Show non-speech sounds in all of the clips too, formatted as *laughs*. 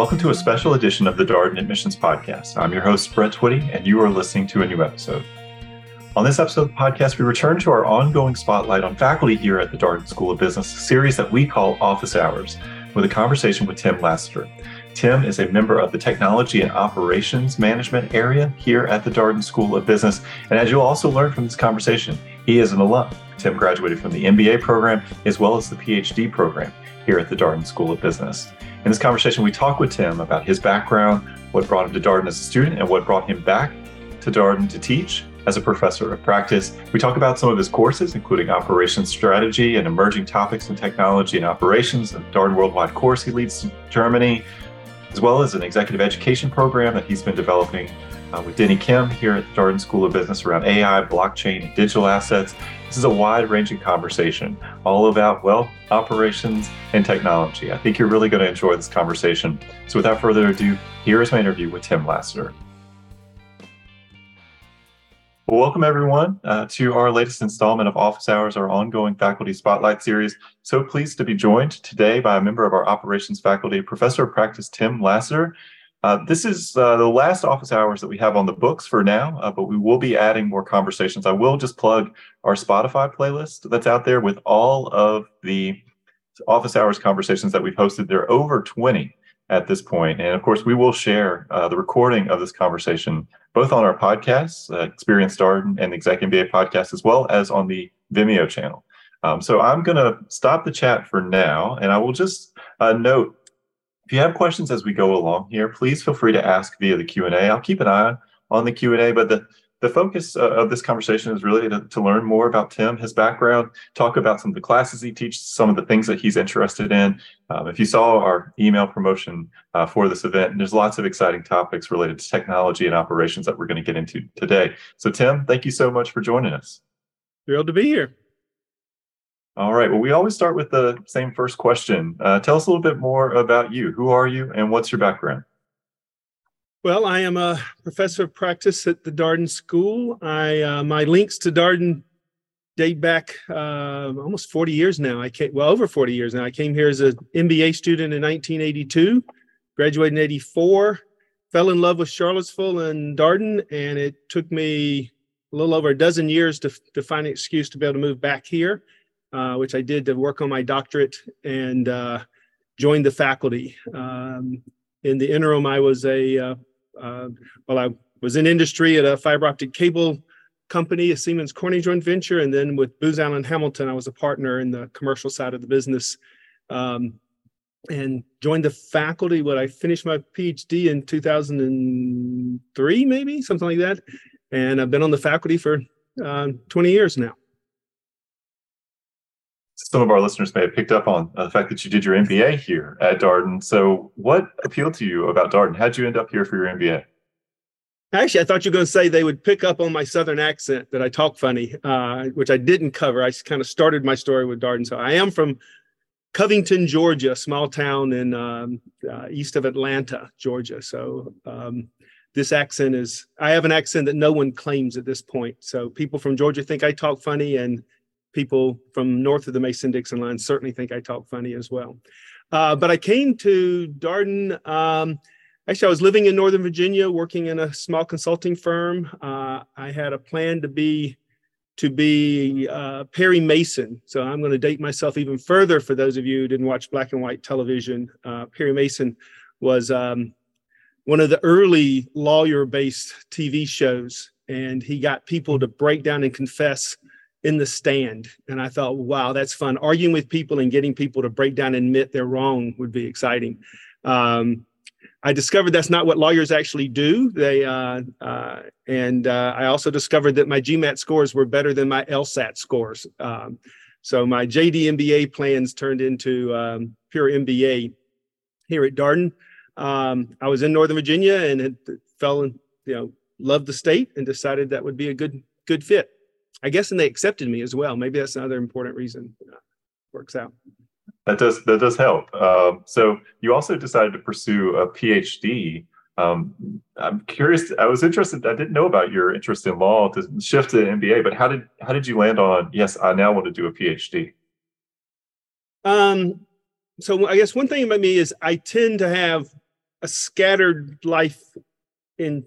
Welcome to a special edition of the Darden Admissions Podcast. I'm your host, Brett Twitty, and you are listening to a new episode. On this episode of the podcast, we return to our ongoing spotlight on faculty here at the Darden School of Business, a series that we call Office Hours, with a conversation with Tim Laseter. Tim is a member of the Technology and Operations Management area here at the Darden School of Business. And as you'll also learn from this conversation, he is an alum. Tim graduated from the MBA program as well as the PhD program here at the Darden School of Business. In this conversation, we talk with Tim about his background, what brought him to Darden as a student, and what brought him back to Darden to teach as a professor of practice. We talk about some of his courses, including operations strategy and emerging topics in technology and operations, a Darden Worldwide course he leads to Germany, as well as an executive education program that he's been developing uh, with Denny Kim here at the Darden School of Business around AI, blockchain, and digital assets. This is a wide ranging conversation all about wealth, operations, and technology. I think you're really going to enjoy this conversation. So, without further ado, here is my interview with Tim Laseter. Well, welcome everyone uh, to our latest installment of Office Hours, our ongoing faculty spotlight series. So pleased to be joined today by a member of our operations faculty, Professor of Practice Tim Laseter. Uh, this is uh, the last office hours that we have on the books for now, uh, but we will be adding more conversations. I will just plug our Spotify playlist that's out there with all of the office hours conversations that we've hosted. There are over 20 at this point. And of course, we will share uh, the recording of this conversation both on our podcasts, uh, Experience Darden and the Exec MBA podcast, as well as on the Vimeo channel. Um, so I'm going to stop the chat for now, and I will just uh, note if you have questions as we go along here, please feel free to ask via the Q&A. I'll keep an eye on the Q&A, but the the focus uh, of this conversation is really to, to, learn more about Tim, his background, talk about some of the classes he teaches, some of the things that he's interested in. Um, if you saw our email promotion uh, for this event, there's lots of exciting topics related to technology and operations that we're going to get into today. So, Tim, thank you so much for joining us. Thrilled to be here. All right. Well, we always start with the same first question. Uh, tell us a little bit more about you. Who are you and what's your background? Well, I am a professor of practice at the Darden School. I uh, my links to Darden date back uh, almost 40 years now. I came well over 40 years now. I came here as an MBA student in 1982, graduated in 84, fell in love with Charlottesville and Darden, and it took me a little over a dozen years to, to find an excuse to be able to move back here, uh, which I did to work on my doctorate and uh, joined the faculty. Um, in the interim, I was a uh, uh, well, I was in industry at a fiber optic cable company, a Siemens Corning joint venture, and then with Booz Allen Hamilton, I was a partner in the commercial side of the business. Um, and joined the faculty when I finished my PhD in 2003, maybe something like that. And I've been on the faculty for uh, 20 years now. Some of our listeners may have picked up on the fact that you did your MBA here at Darden. So, what appealed to you about Darden? How'd you end up here for your MBA? Actually, I thought you were going to say they would pick up on my Southern accent that I talk funny, uh, which I didn't cover. I kind of started my story with Darden. So I am from Covington, Georgia, a small town in um, uh, east of Atlanta, Georgia. So um, this accent is, I have an accent that no one claims at this point. So people from Georgia think I talk funny, and people from north of the Mason Dixon line certainly think I talk funny as well. Uh, but I came to Darden. Um, actually, I was living in Northern Virginia, working in a small consulting firm. Uh, I had a plan to be to be uh, Perry Mason. So I'm going to date myself even further for those of you who didn't watch black and white television. Uh, Perry Mason was um, one of the early lawyer-based TV shows, and he got people to break down and confess in the stand. And I thought, wow, that's fun. Arguing with people and getting people to break down and admit they're wrong would be exciting. Um, I discovered that's not what lawyers actually do. They uh, uh, and uh, I also discovered that my GMAT scores were better than my LSAT scores. Um, so my JD MBA plans turned into um, pure MBA here at Darden. Um, I was in Northern Virginia and had fell in, you know, loved the state and decided that would be a good good fit. I guess, and they accepted me as well. Maybe that's another important reason. works out. That does that does help. Um, so you also decided to pursue a PhD. Um, I'm curious. I was interested. I didn't know about your interest in law to shift to MBA. But how did how did you land on? Yes, I now want to do a PhD. Um. So I guess one thing about me is I tend to have a scattered life in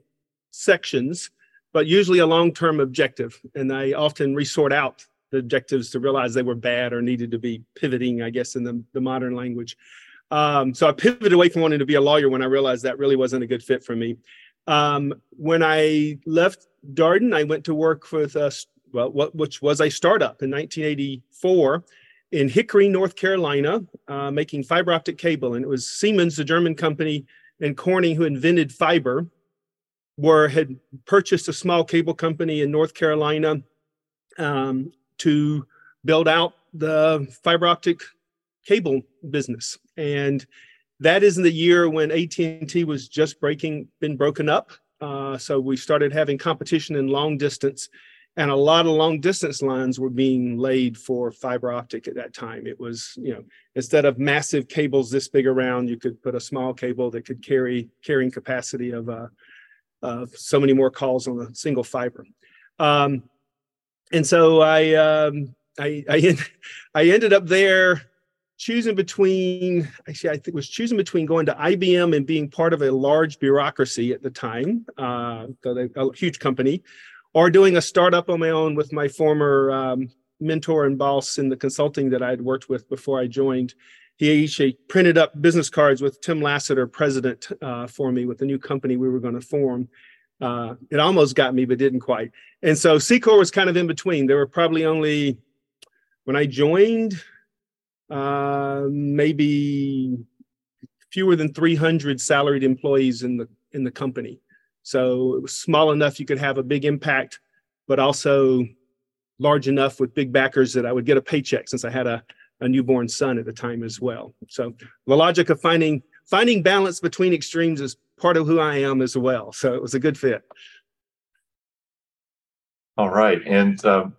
sections, but usually a long-term objective. And I often resort out the objectives to realize they were bad or needed to be pivoting, I guess, in the, the modern language. Um, so I pivoted away from wanting to be a lawyer when I realized that really wasn't a good fit for me. Um, when I left Darden, I went to work with a, well, what, which was a startup in 1984 in Hickory, North Carolina, uh, making fiber optic cable. And it was Siemens, the German company, and Corning, who invented fiber, were had purchased a small cable company in North Carolina um, to build out the fiber optic cable business. And that is in the year when AT&T was just breaking, been broken up. Uh, so we started having competition in long distance and a lot of long distance lines were being laid for fiber optic at that time. It was, you know, instead of massive cables this big around, you could put a small cable that could carry carrying capacity of uh, uh, so many more calls on a single fiber. Um, and so I, um, I, I, *laughs* I ended up there choosing between actually i think was choosing between going to ibm and being part of a large bureaucracy at the time uh, a huge company or doing a startup on my own with my former um, mentor and boss in the consulting that i had worked with before i joined he actually printed up business cards with tim laseter president uh, for me with the new company we were going to form. Uh, it almost got me but didn't quite. And so Siecor was kind of in between. There were probably only when i joined uh, maybe fewer than 300 salaried employees in the in the company. So it was small enough you could have a big impact, but also large enough with big backers that I would get a paycheck since I had a, a newborn son at the time as well. So the logic of finding finding balance between extremes is part of who I am as well. So it was a good fit. All right, and um,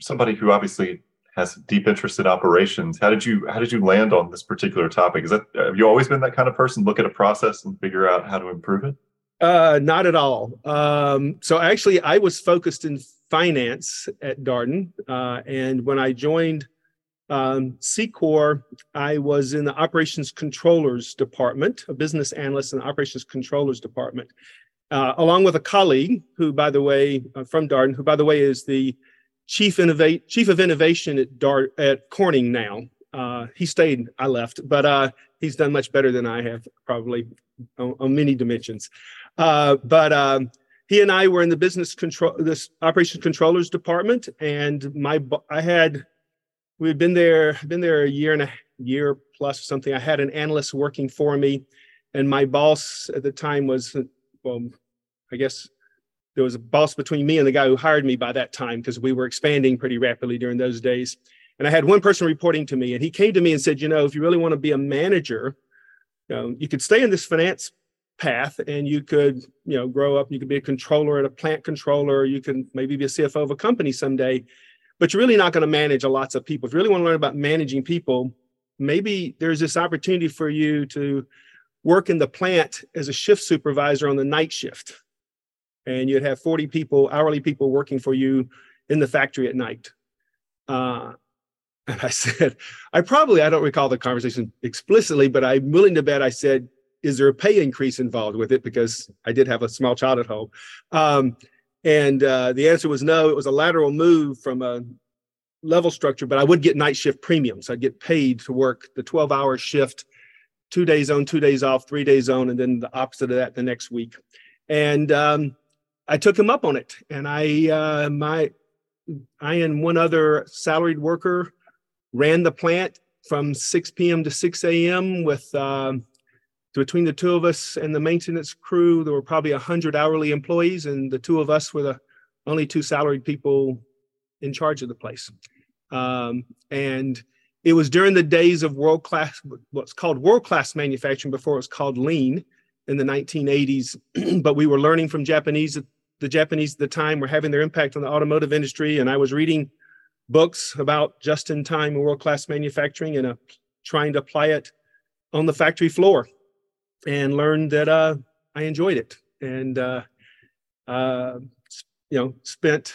somebody who obviously has deep interest in operations. How did you how did you land on this particular topic? Is that have you always been that kind of person? Look at a process and figure out how to improve it. Uh, not at all. Um, so actually, I was focused in finance at Darden, uh, and when I joined um, Siecor, I was in the operations controllers department, a business analyst in the operations controllers department, uh, along with a colleague who, by the way, uh, from Darden, who, by the way, is the chief innovate chief of innovation at Dart at Corning now. Uh, he stayed, I left, but uh, he's done much better than I have, probably on, on many dimensions. Uh, but um, he and I were in the business control, this operations controllers department, and my I had we had been there been there a year and a year plus something. I had an analyst working for me, and my boss at the time was well, I guess there was a boss between me and the guy who hired me by that time because we were expanding pretty rapidly during those days. And I had one person reporting to me, and he came to me and said, "You know, if you really want to be a manager, you know, you could stay in this finance path, and you could, you know, grow up. You could be a controller at a plant controller. You can maybe be a CFO of a company someday, but you're really not going to manage a lots of people. If you really want to learn about managing people, maybe there's this opportunity for you to work in the plant as a shift supervisor on the night shift." and you'd have 40 people, hourly people working for you in the factory at night. Uh, *laughs* and I said, I probably, I don't recall the conversation explicitly, but I'm willing to bet I said, is there a pay increase involved with it? Because I did have a small child at home. Um, and uh, the answer was no, it was a lateral move from a level structure, but I would get night shift premiums. I'd get paid to work the 12 hour shift, two days on, two days off, three days on, and then the opposite of that the next week. And um, I took him up on it, and I uh, my I and one other salaried worker ran the plant from 6 p.m. to 6 a.m. with um, between the two of us and the maintenance crew. There were probably hundred hourly employees, and the two of us were the only two salaried people in charge of the place. Um, and it was during the days of world class, what's called world class manufacturing before it was called lean in the 1980s. *clears throat* but we were learning from Japanese the Japanese at the time were having their impact on the automotive industry, and I was reading books about just-in-time world-class manufacturing and uh, trying to apply it on the factory floor, and learned that uh, I enjoyed it, and uh, uh you know spent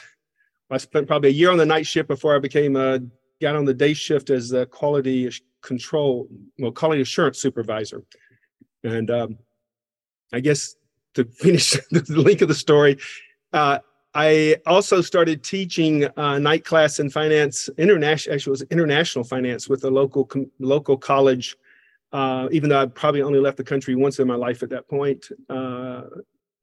I spent probably a year on the night shift before I became a uh, got on the day shift as a quality control well quality assurance supervisor, and um, I guess to *laughs* finish the link of the story, uh, I also started teaching uh, night class in finance, international, actually, it was international finance with a local local college. Uh, even though I probably only left the country once in my life at that point, uh,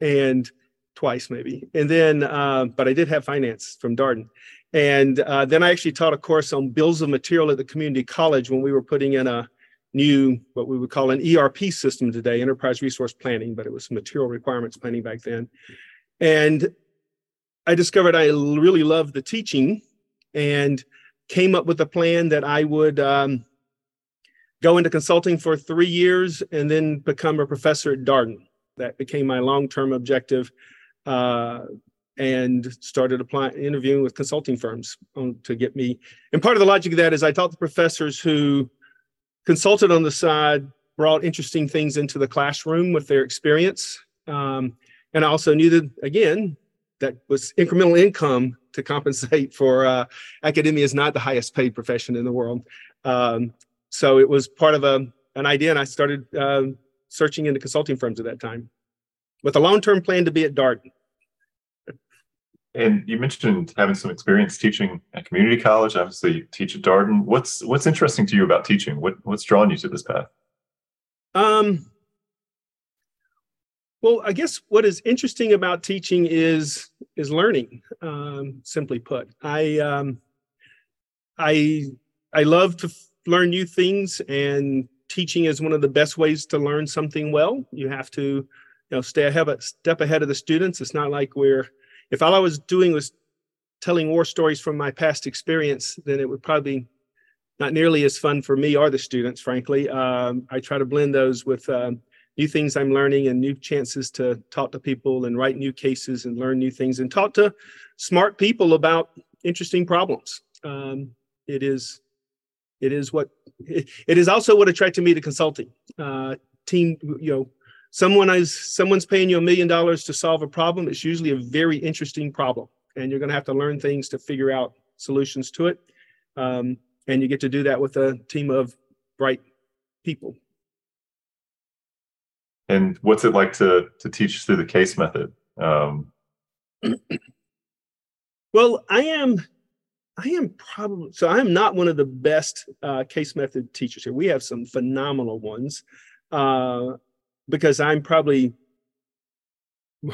and twice maybe. And then, uh, but I did have finance from Darden. And uh, then I actually taught a course on bills of material at the community college when we were putting in a new, what we would call an ERP system today, enterprise resource planning, but it was material requirements planning back then. And I discovered I really loved the teaching and came up with a plan that I would um, go into consulting for three years and then become a professor at Darden. That became my long-term objective, uh, and started applying, interviewing with consulting firms on, to get me. And part of the logic of that is I taught the professors who consulted on the side, brought interesting things into the classroom with their experience, um, and I also knew that again that was incremental income to compensate for uh, academia is not the highest paid profession in the world. Um, so it was part of a an idea, and I started uh, searching into consulting firms at that time, with a long term plan to be at Darden. And you mentioned having some experience teaching at community college. Obviously, you teach at Darden. What's what's interesting to you about teaching? What what's drawn you to this path? Um, well, I guess what is interesting about teaching is is learning. Um, simply put, I um, I I love to learn new things, and teaching is one of the best ways to learn something well. You have to, you know, stay ahead, a step ahead of the students. It's not like we're if all I was doing was telling war stories from my past experience, then it would probably not nearly as fun for me or the students. Frankly, um, I try to blend those with. Um, new things I'm learning and new chances to talk to people and write new cases and learn new things and talk to smart people about interesting problems. Um, it is, it is what, it, it is also what attracted me to consulting. Uh, team, you know, someone is someone's paying you a million dollars to solve a problem. It's usually a very interesting problem, and you're going to have to learn things to figure out solutions to it. Um, and you get to do that with a team of bright people. And what's it like to to teach through the case method? Um, *clears throat* well, I am I am probably so I am not one of the best uh, case method teachers here. We have some phenomenal ones uh, because I'm probably *laughs*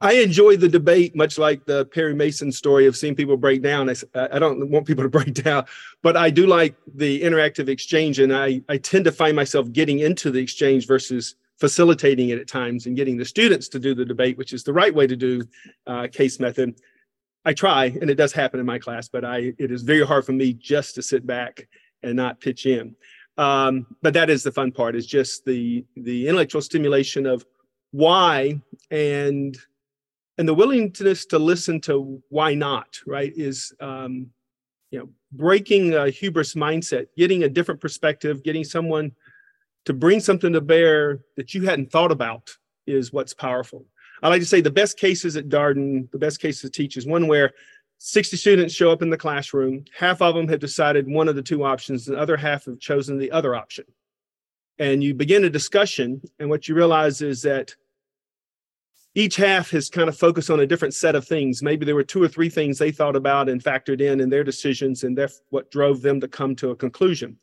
I enjoy the debate, much like the Perry Mason story of seeing people break down. I, I, don't want people to *laughs* break down, but I do like the interactive exchange, and I I tend to find myself getting into the exchange versus facilitating it at times and getting the students to do the debate, which is the right way to do uh, case method. I try, and it does happen in my class, but I it is very hard for me just to sit back and not pitch in. Um, but that is the fun part is just the the intellectual stimulation of why and and the willingness to listen to why not right is um, you know breaking a hubris mindset getting a different perspective getting someone to bring something to bear that you hadn't thought about is what's powerful. I like to say the best cases at Darden, the best cases to teach is one where 60 students show up in the classroom. Half of them have decided one of the two options, the other half have chosen the other option. And you begin a discussion, and what you realize is that each half has kind of focused on a different set of things. Maybe there were two or three things they thought about and factored in in their decisions, and that's what drove them to come to a conclusion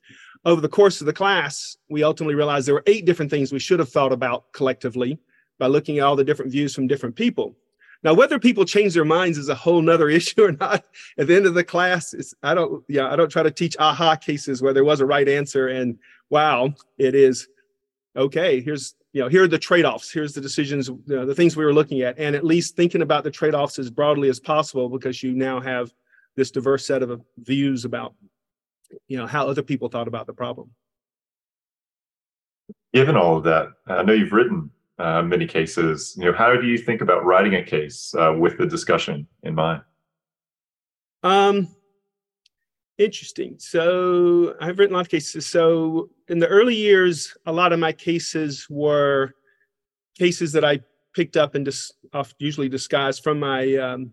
over the course of the class, we ultimately realized there were eight different things we should have thought about collectively by looking at all the different views from different people. Now, whether people change their minds is a whole nother *laughs* issue or not. At the end of the class, I don't, yeah, I don't try to teach aha cases where there was a right answer and wow, it is okay. Here's, you know, here are the trade-offs. Here's the decisions, you know, the things we were looking at, and at least thinking about the trade-offs as broadly as possible because you now have this diverse set of views about you know how other people thought about the problem given all of that i know you've written uh, many cases. You know how do you think about writing a case uh, with the discussion in mind? Um interesting. So i've written a lot of cases. So in the early years a lot of my cases were cases that i picked up and just dis- usually disguised from my um,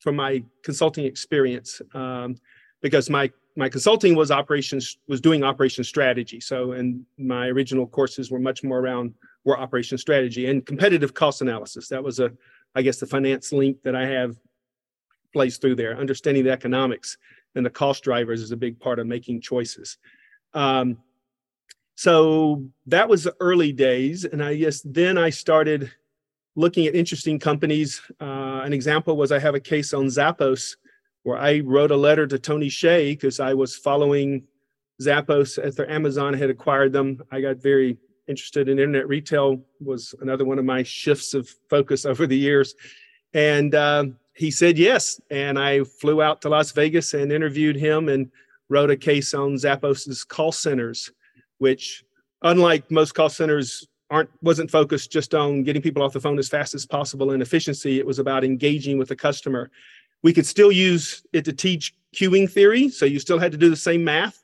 from my consulting experience um, because my my consulting was operations was doing operation strategy. So and my original courses were much more around or operation strategy and competitive cost analysis. That was a, I guess, the finance link that I have plays through there. Understanding the economics and the cost drivers is a big part of making choices. Um, so that was the early days, and I guess then I started looking at interesting companies. Uh, an example was I have a case on Zappos where I wrote a letter to Tony Hsieh because I was following Zappos after Amazon had acquired them. I got very interested in internet retail was another one of my shifts of focus *laughs* over the years. And uh, he said yes. And I flew out to Las Vegas and interviewed him and wrote a case on Zappos's call centers, which unlike most call centers aren't wasn't focused just on getting people off the phone as fast as possible and efficiency. It was about engaging with the customer. We could still use it to teach queuing theory, so you still had to do the same math,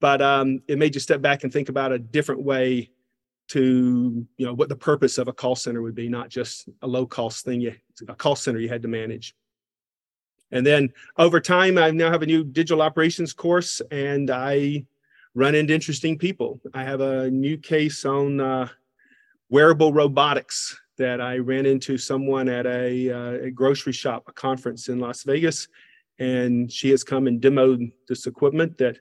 but um, it made you step back and think about a different way to you know what the purpose of a call center would be, not just a low cost thing. You, a call center you had to manage. And then over time, I now have a new digital operations course, and I run into interesting people. I have a new case on uh, wearable robotics that I ran into someone at a, uh, a, grocery shop, a conference in Las Vegas, and she has come and demoed this equipment that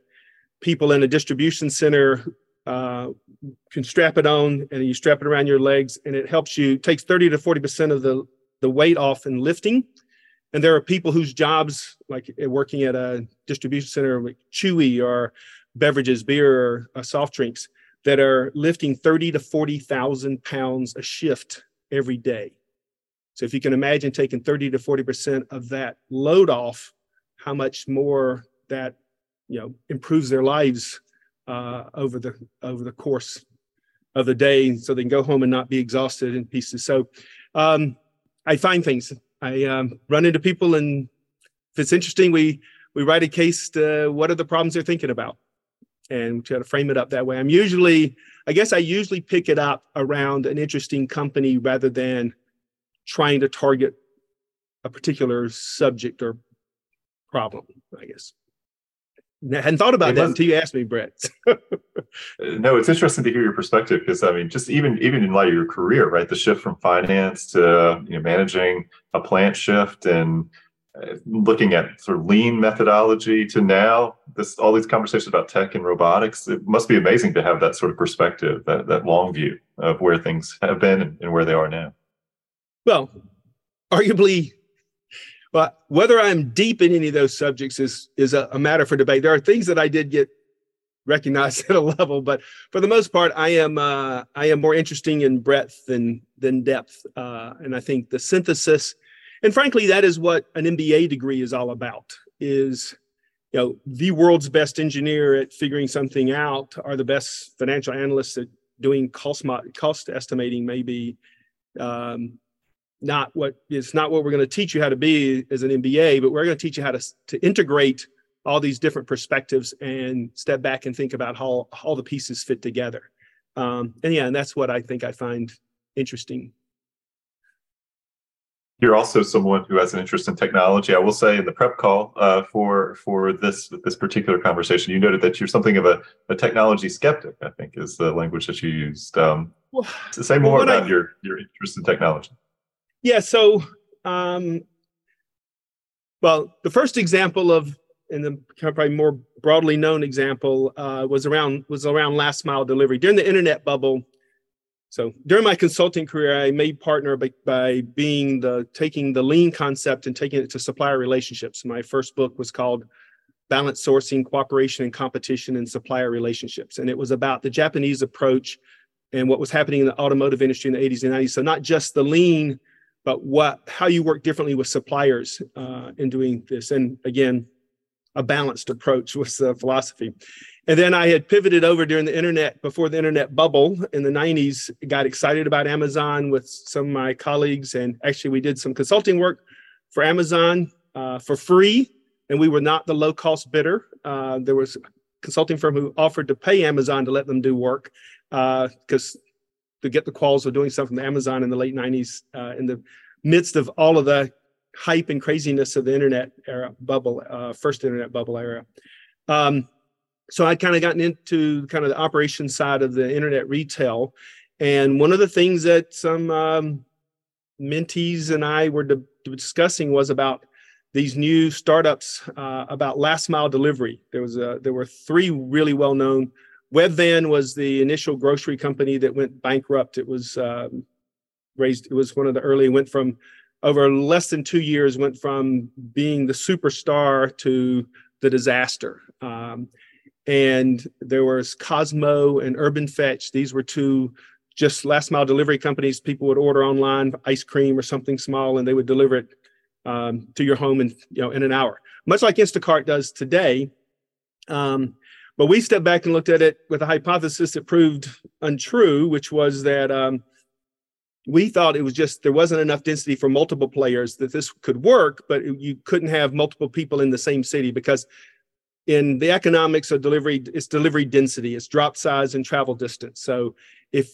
people in a distribution center uh, can strap it on, and you strap it around your legs, and it helps you takes 30 to 40 percent of the the weight off in lifting. And there are people whose jobs, like working at a distribution center, like Chewy or beverages, beer or uh, soft drinks, that are lifting 30 to 40,000 pounds a shift every day. So if you can imagine taking 30 to 40% of that load off, how much more that you know improves their lives uh, over the over the course of the day, so they can go home and not be exhausted in pieces. So um, I find things. I um, run into people, and if it's interesting, we we write a case. To, what are the problems they're thinking about? and try to frame it up that way. I'm usually, I guess I usually pick it up around an interesting company rather than trying to target a particular subject or problem, I guess. I hadn't thought about it that until you asked me, Brett. *laughs* no, it's interesting to hear your perspective because I mean, just even even in light of your career, right? The shift from finance to you know managing a plant shift and uh, looking at sort of lean methodology to now this all these conversations about tech and robotics it must be amazing to have that sort of perspective that, that long view of where things have been and, and where they are now well arguably well whether i'm deep in any of those subjects is is a, a matter for debate. There are things that i did get recognized *laughs* at a level but for the most part i am uh, i am more interesting in breadth than than depth. Uh, and i think the synthesis and frankly that is what an mba degree is all about is you know the world's best engineer at figuring something out. Are the best financial analysts at doing cost cost estimating maybe um, not what it's not what we're going to teach you how to be as an mba but we're going to teach you how to, to integrate all these different perspectives and step back and think about how all the pieces fit together um, and yeah and that's what i think i find interesting you're also someone who has an interest in technology. I will say in the prep call uh, for for this this particular conversation, you noted that you're something of a, a technology skeptic. I think is the language that you used. Um, well, to say more about I, your your interest in technology. Yeah. So, um, well, the first example of and the probably more broadly known example uh, was around was around last mile delivery during the internet bubble so during my consulting career, I made partner by, by being the taking the lean concept and taking it to supplier relationships. My first book was called Balanced Sourcing, Cooperation and Competition in Supplier Relationships. And it was about the Japanese approach and what was happening in the automotive industry in the 80s and 90s. So not just the lean, but what how you work differently with suppliers uh, in doing this. And again, a balanced approach was the philosophy. And then I had pivoted over during the internet before the internet bubble in the 90s, got excited about Amazon with some of my colleagues. And actually, we did some consulting work for Amazon uh, for free. And we were not the low cost bidder. Uh, there was a consulting firm who offered to pay Amazon to let them do work because uh, to get the calls of doing stuff from Amazon in the late 90s uh, in the midst of all of the hype and craziness of the internet era bubble, uh, first internet bubble era. Um, so I'd kind of gotten into kind of the operation side of the internet retail. And one of the things that some um, mentees and I were di- discussing was about these new startups uh, about last mile delivery. There was a, there were three really well known. Webvan was the initial grocery company that went bankrupt. It was um, raised. It was one of the early. Went from over less than two years. Went from being the superstar to the disaster. Um, and there was Kozmo and Urban Fetch. These were two just last mile delivery companies. People would order online ice cream or something small, and they would deliver it um, to your home in you know in an hour, much like Instacart does today. Um, but we stepped back and looked at it with a hypothesis that proved untrue, which was that um, we thought it was just there wasn't enough density for multiple players that this could work, but you couldn't have multiple people in the same city because in the economics of delivery, it's delivery density, it's drop size and travel distance. So if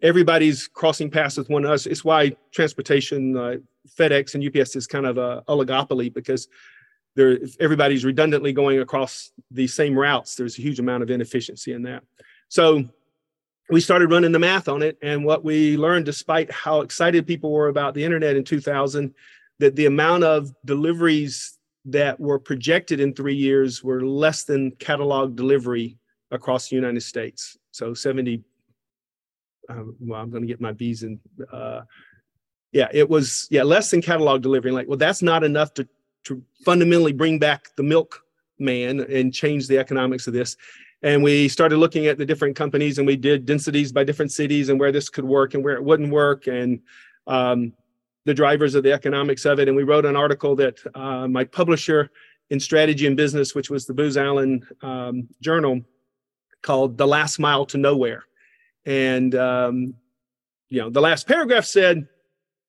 everybody's crossing paths with one another, it's why transportation, uh, FedEx and UPS is kind of a oligopoly because there everybody's redundantly going across the same routes. There's a huge amount of inefficiency in that. So we started running the math on it, and what we learned, despite how excited people were about the internet in 2000, that the amount of deliveries that were projected in three years were less than catalog delivery across the United States. So 70, um, well, I'm going to get my B's in. uh, yeah, it was, yeah, less than catalog delivery. Like, well, that's not enough to, to fundamentally bring back the milk man and change the economics of this. And we started looking at the different companies and we did densities by different cities and where this could work and where it wouldn't work. And um, the drivers of the economics of it. And we wrote an article that uh, my publisher in strategy and business, which was the Booz Allen um, Journal, called "The Last Mile to Nowhere." And um, you know, the last paragraph said,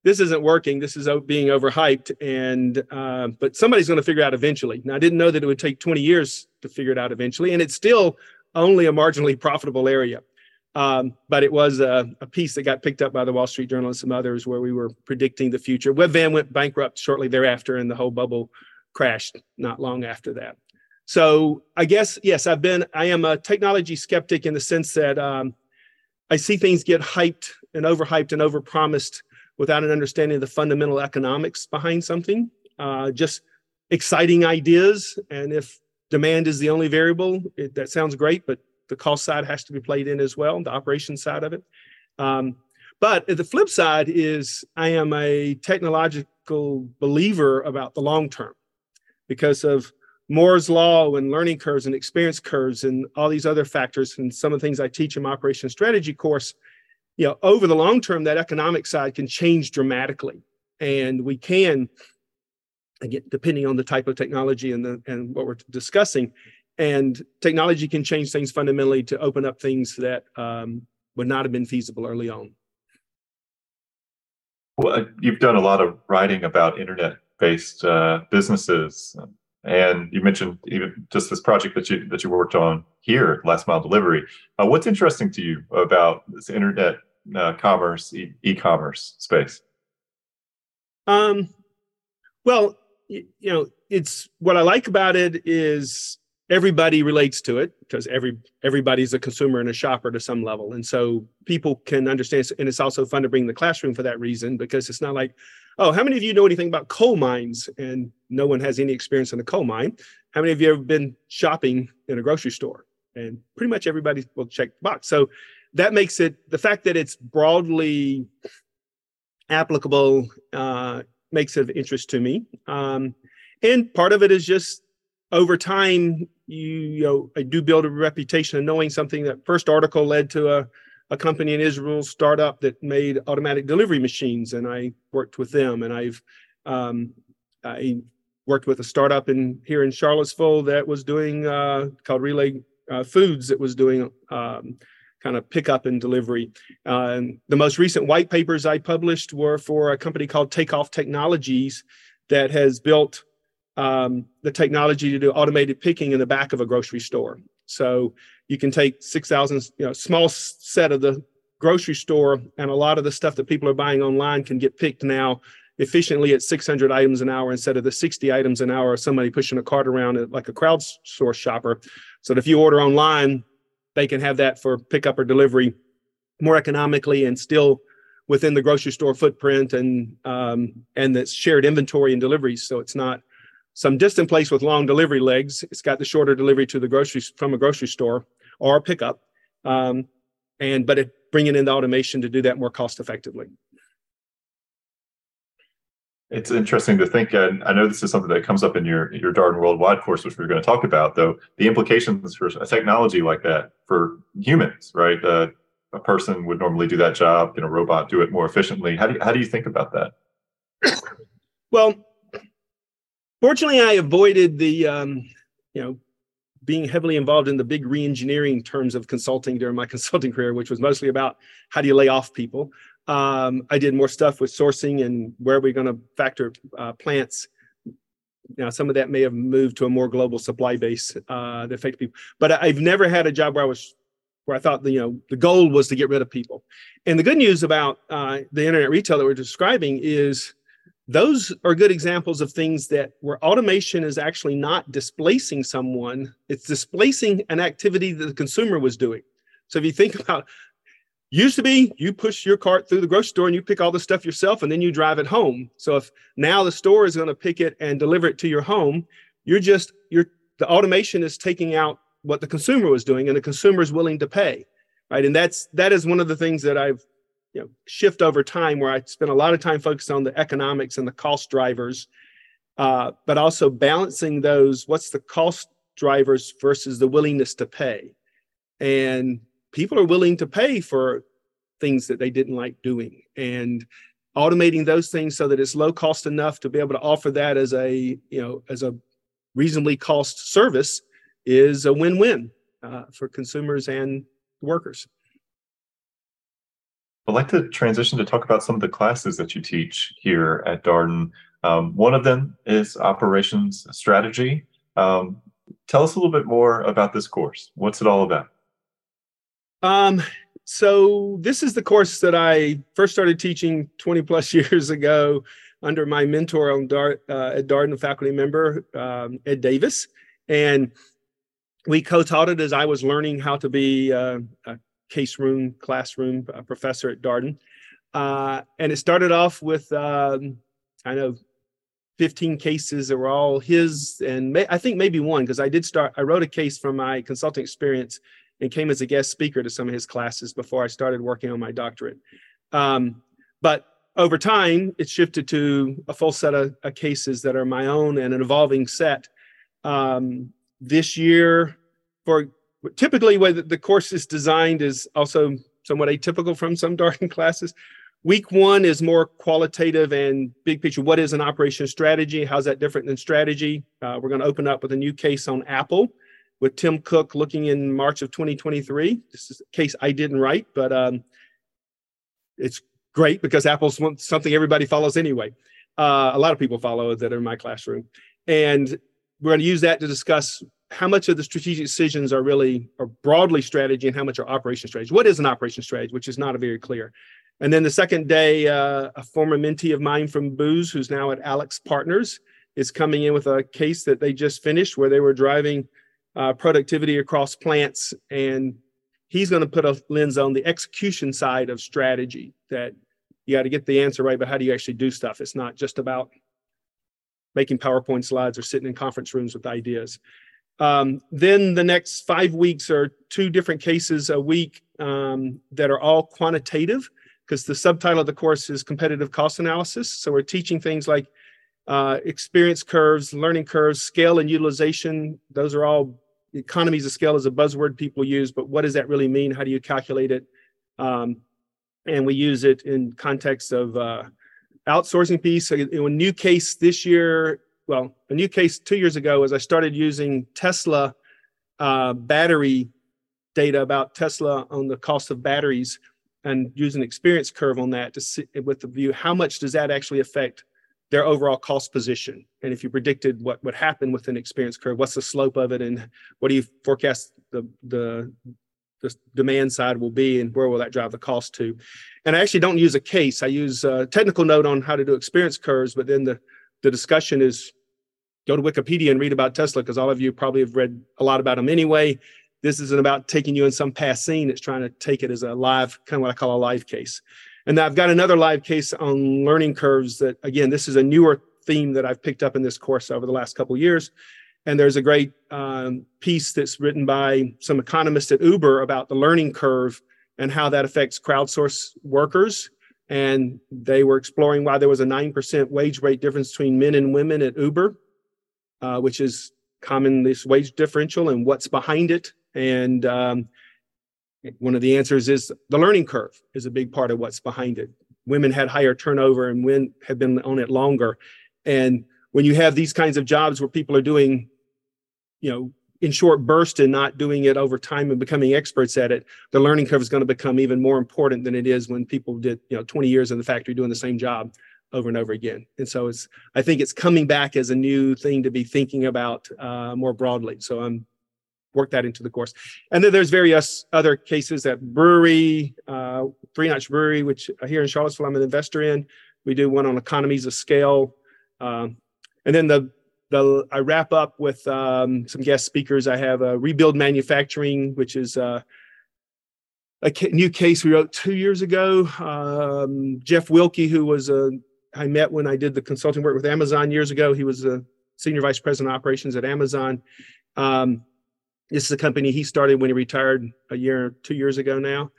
"This isn't working. This is being overhyped." And uh, but somebody's going to figure out eventually. Now, I didn't know that it would take 20 years to figure it out eventually, and it's still only a marginally profitable area. Um, but it was a, a, piece that got picked up by the Wall Street Journal and some others where we were predicting the future. Webvan went bankrupt shortly thereafter, and the whole bubble crashed not long after that. So I guess yes, I've been I am a technology skeptic in the sense that um, I see things get hyped and overhyped and overpromised without an understanding of the fundamental economics behind something. Uh, just exciting ideas, and if demand is the only variable, it, that sounds great, but the cost side has to be played in as well, the operation side of it. Um, but the flip side is I am a technological believer about the long term because of Moore's law and learning curves and experience curves and all these other factors and some of the things I teach in my operation strategy course. You know, over the long term, that economic side can change dramatically, and we can, again, depending on the type of technology and the and what we're discussing, and technology can change things fundamentally to open up things that um, would not have been feasible early on. Well, uh, you've done a lot of writing about internet-based uh, businesses, and you mentioned even just this project that you that you worked on here, last mile delivery. Uh, what's interesting to you about this internet uh, commerce, e- commerce space? Um, well, you, know, it's what I like about it is everybody relates to it because every everybody's a consumer and a shopper to some level. And so people can understand and it's also fun to bring the classroom for that reason because it's not like oh how many of you know anything about coal mines? And no one has any experience in a coal mine. How many of you have been shopping in a grocery store? And pretty much everybody will check the box. So that makes it the fact that it's broadly applicable uh, makes it of interest to me um, and part of it is just over time you, you know, I do build a reputation of knowing something. That first article led to a, a company in Israel startup that made automatic delivery machines, and I worked with them. And I've um, I worked with a startup in here in Charlottesville that was doing uh, called Relay uh, Foods that was doing um, kind of pickup and delivery. Uh, the most recent white papers I published were for a company called Takeoff Technologies that has built um, the technology to do automated picking in the back of a grocery store. So you can take 6,000, you know, small set of the grocery store, and a lot of the stuff that people are buying online can get picked now efficiently at 600 items an hour instead of the 60 items an hour of somebody pushing a cart around like a crowdsourced shopper. So if you order online, they can have that for pickup or delivery more economically and still within the grocery store footprint and um, and that's shared inventory and deliveries. So it's not some distant place with long delivery legs. It's got the shorter delivery to the grocery from a grocery store or pickup, um, and but it bringing in the automation to do that more cost effectively. It's interesting to think, and I know this is something that comes up in your your Darden Worldwide course, which we're going to talk about, though the implications for a technology like that for humans, right? Uh, a person would normally do that job, can a robot do it more efficiently? How do you, how do you think about that? well, fortunately, I avoided the um, you know being heavily involved in the big reengineering terms of consulting during my *laughs* consulting career, which was mostly about how do you lay off people. Um, I did more stuff with sourcing and where are we going to factor uh, plants. Now, some of that may have moved to a more global supply base uh, that affect people, but I've never had a job where I was where I thought the, you know the goal was to get rid of people. And the good news about uh, the internet retail that we're describing is those are good examples of things that where automation is actually not displacing someone; it's displacing an activity that the consumer was doing. So if you think *laughs* about Used to be you push your cart through the grocery store and you pick all the stuff yourself and then you drive it home. So if now the store is going to pick it and deliver it to your home, you're just you're the automation is taking out what the consumer was doing and the consumer is willing to pay. Right. And that's that is one of the things that I've you know shift over time where I spend a lot of time focused on the economics and the cost drivers, uh, but also balancing those what's the cost drivers versus the willingness to pay. And people are willing to pay for things that they didn't like doing. And automating those things so that it's low cost enough to be able to offer that as a you know as a reasonably cost service is a win-win uh, for consumers and workers. I'd like to transition to talk about some of the classes that you teach here at darden. Um, one of them is operations strategy. Um, tell us a little bit more about this course. What's it all about um, so this is the course that I first started teaching 20 plus *laughs* years ago under my mentor on Dart, uh, at Darden, faculty member, um, Ed Davis. And we co-taught it as I was learning how to be uh, a case room, classroom uh, professor at Darden. Uh, and it started off with, um, I know, 15 cases that were all his, and may, I think maybe one, because I did start, I wrote a case from my consulting experience and came as a guest speaker to some of his classes before I started working on my doctorate. Um, but over time, it shifted to a full set of, of, cases that are my own and an evolving set. Um, this year, for typically way the course is designed is also somewhat atypical from some *laughs* Darden classes. Week one is more qualitative and big picture. What is an operation strategy? How's that different than strategy? Uh, we're going to open up with a new case on Apple with Tim Cook looking in March of 2023. This is a case I didn't write, but um, it's great because Apple's something everybody follows anyway. Uh, a lot of people follow that are in my classroom. And we're going to use that to discuss how much of the strategic decisions are really are broadly strategy and how much are operation strategy. What is an operation strategy, which is not very clear. And then the second day, uh, a former mentee of mine from Booz, who's now at AlixPartners, is coming in with a case that they just finished where they were driving uh, productivity across plants. And he's going to put a lens on the execution side of strategy that you got to get the answer right, but how do you actually do stuff? It's not just about making PowerPoint slides or sitting in conference rooms with ideas. Um, then the next five weeks are two different cases a week um, that are all quantitative because the subtitle of the course is competitive cost analysis. So we're teaching things like uh, experience curves, learning curves, scale and utilization. Those are all economies of scale is a buzzword people use, but what does that really mean? How do you calculate it? Um, and we use it in context of uh, outsourcing piece. So, a new case this year, well, a new case two years ago is I started using Tesla uh, battery data about Tesla on the cost of batteries and use an experience curve on that to see with the view how much does that actually affect their overall cost position. And if you predicted what would happen with an experience curve, what's the slope of it, and what do you forecast the the the demand side will be, and where will that drive the cost to? And I actually don't use a case. I use a technical note on how to do experience curves, but then the the discussion is go to Wikipedia and read about Tesla because all of you probably have read a lot about them anyway. this isn't about taking you in some past scene. It's trying to take it as a live, kind of what I call a live case. And I've got another live case on learning curves that, again, this is a newer theme that I've picked up in this course over the last couple years. And there's a great um, piece that's written by some economists at Uber about the learning curve and how that affects crowdsource workers. And they were exploring why there was a 9% wage rate difference between men and women at Uber, uh, which is common this wage differential and what's behind it. And um, one of the answers is the learning curve is a big part of what's behind it. Women had higher turnover and men have been on it longer. And when you have these kinds of jobs where people are doing, you know, in short bursts and not doing it over time and becoming experts at it, the learning curve is going to become even more important than it is when people did, you know, 20 years in the factory doing the same job over and over again. And so it's, I think it's coming back as a new thing to be thinking about uh, more broadly. So I'm work that into the course. And then there's various other cases at brewery, uh, Three Notch Brewery, which here in Charlottesville, I'm an investor in. We do one on economies of scale. Um, and then the the I wrap up with um, some guest speakers. I have a rebuild manufacturing, which is uh, a new case we wrote two years ago. Um, Jeff Wilke, who was a I met when I did the consulting work with Amazon years ago. He was a senior vice president of operations at Amazon. Um, this is a company he started when he retired a year, two years ago now,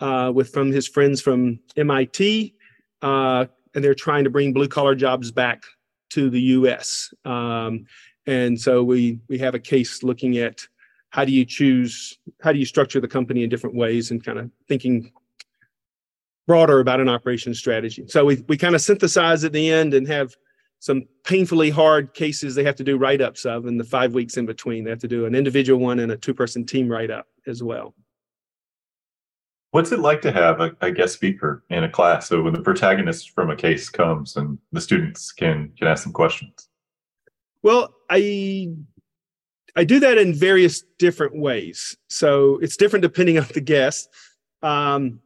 uh, with from his friends from MIT, uh, and they're trying to bring blue collar jobs back to the U.S. Um, and so we we have a case looking at how do you choose, how do you structure the company in different ways, and kind of thinking broader about an operation strategy. So we we kind of synthesize at the end and have some painfully hard cases they have to do write-ups of in the five weeks in between. They have to do an individual one and a two-person team write-up as well. What's it like to have a, a, guest speaker in a class? So when the protagonist from a case comes and the students can can ask some questions. Well, I I do that in various different ways. So it's different depending on the guest. Um,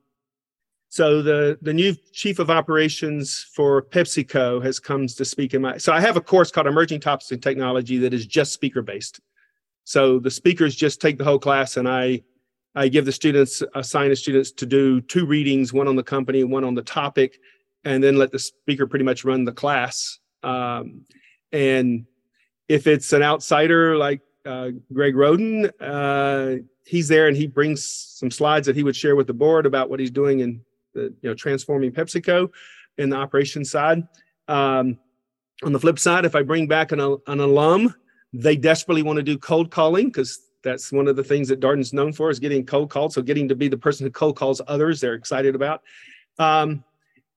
so the the new chief of operations for PepsiCo has comes to speak in my. So I have a course called Emerging Topics in Technology that is just speaker based. So the speakers just take the whole class, and I I give the students assign the students to do two readings, one on the company, one on the topic, and then let the speaker pretty much run the class. Um, and if it's an outsider like uh, Greg Roden, uh, he's there and he brings some slides that he would share with the board about what he's doing in the you know transforming PepsiCo in the operations side. Um, on the flip side, if I bring back an, an alum, they desperately want to do cold calling because that's one of the things that Darden's known for is getting cold called. So getting to be the person who cold calls others, they're excited about. Um,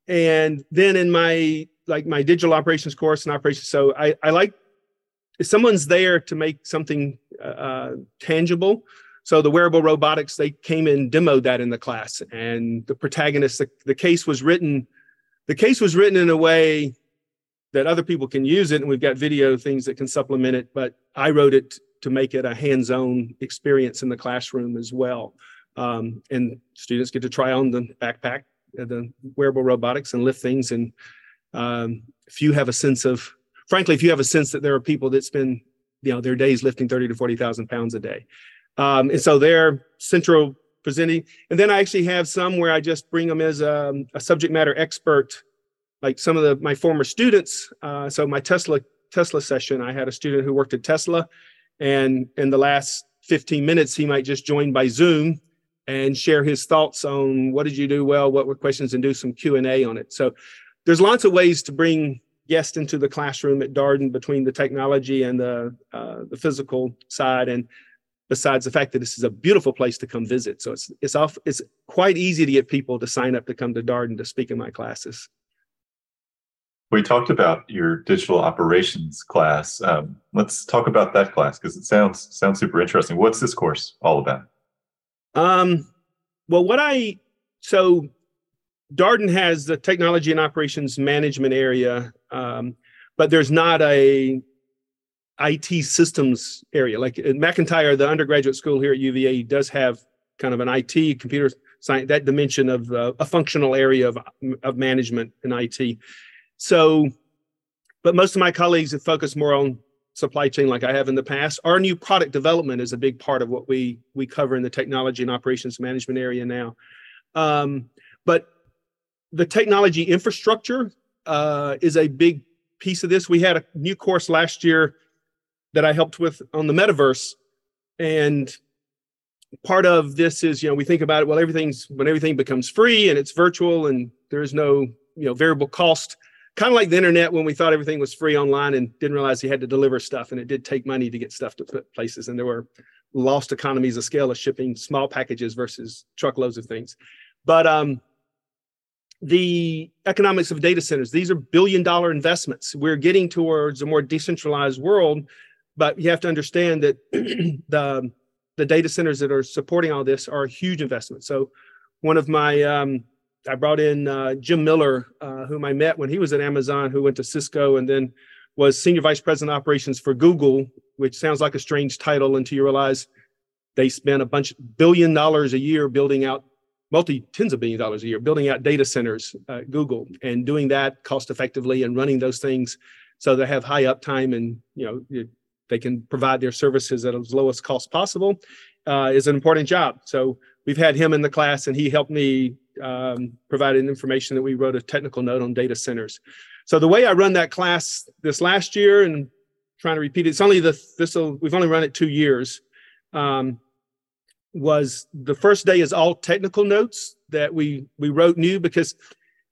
and then in my like my digital operations course and operations, so I, I like if someone's there to make something uh, tangible so the wearable robotics, they came and demoed that in the class, and the protagonist, the, the case was written, the case was written in a way that other people can use it, and we've got video things that can supplement it. But I wrote it to make it a hands-on experience in the classroom as well, um, and students get to try on the backpack, uh, the wearable robotics, and lift things. And um, if you have a sense of, frankly, if you have a sense that there are people that spend, you know, their days lifting thirty to forty thousand pounds a day, um, and so they're central presenting. And then I actually have some where I just bring them as a, a subject matter expert, like some of the, my former students. Uh, so my Tesla Tesla session, I had a student who worked at Tesla, and in the last 15 minutes, he might just join by Zoom and share his thoughts on what did you do well, what were questions, and do some Q and A on it. So there's lots of ways to bring guests into the classroom at Darden between the technology and the uh, the physical side and besides the fact that this is a beautiful place to come visit. So it's it's off it's quite easy to get people to sign up to come to Darden to speak in my classes. We talked about your digital operations class. Um, let's talk about that class because it sounds sounds super interesting. What's this course all about? Um, well, what I so Darden has the technology and operations management area, um, but there's not a IT systems area. Like at McIntire, the undergraduate school here at UVA does have kind of an IT computer science that dimension of uh, a functional area of of management and IT. So, but most of my colleagues have focused more on supply chain like I have in the past. Our new product development is a big part of what we we cover in the technology and operations management area now. Um, but the technology infrastructure uh, is a big piece of this. We had a new course last year that I helped with on the metaverse, and part of this is you know we think about it well everything's when everything becomes free and it's virtual and there's no you know variable cost kind of like the internet when we thought everything was free online and didn't realize you had to deliver stuff and it did take money to get stuff to places and there were lost economies of scale of shipping small packages versus truckloads of things. But um, the economics of data centers these are billion dollar investments. We're getting towards a more decentralized world but you have to understand that *clears throat* the the data centers that are supporting all this are a huge investment so one of my um, I brought in uh, Jim Miller, uh, whom I met when he was at Amazon, who went to Cisco and then was senior vice president operations for Google, which sounds like a strange title until you realize they spent a bunch billion dollars a year building out multi tens of billion dollars a year building out data centers at Google and doing that cost effectively and running those things so they have high uptime and you know they can provide their services at as lowest cost possible uh, is an important job. So we've had him in the class and he helped me um, provided information that we wrote a technical note on data centers. So the way I run that class this last year and trying to repeat it, it's only the this we've only run it two years. Um, was the first day is all technical notes that we we wrote new because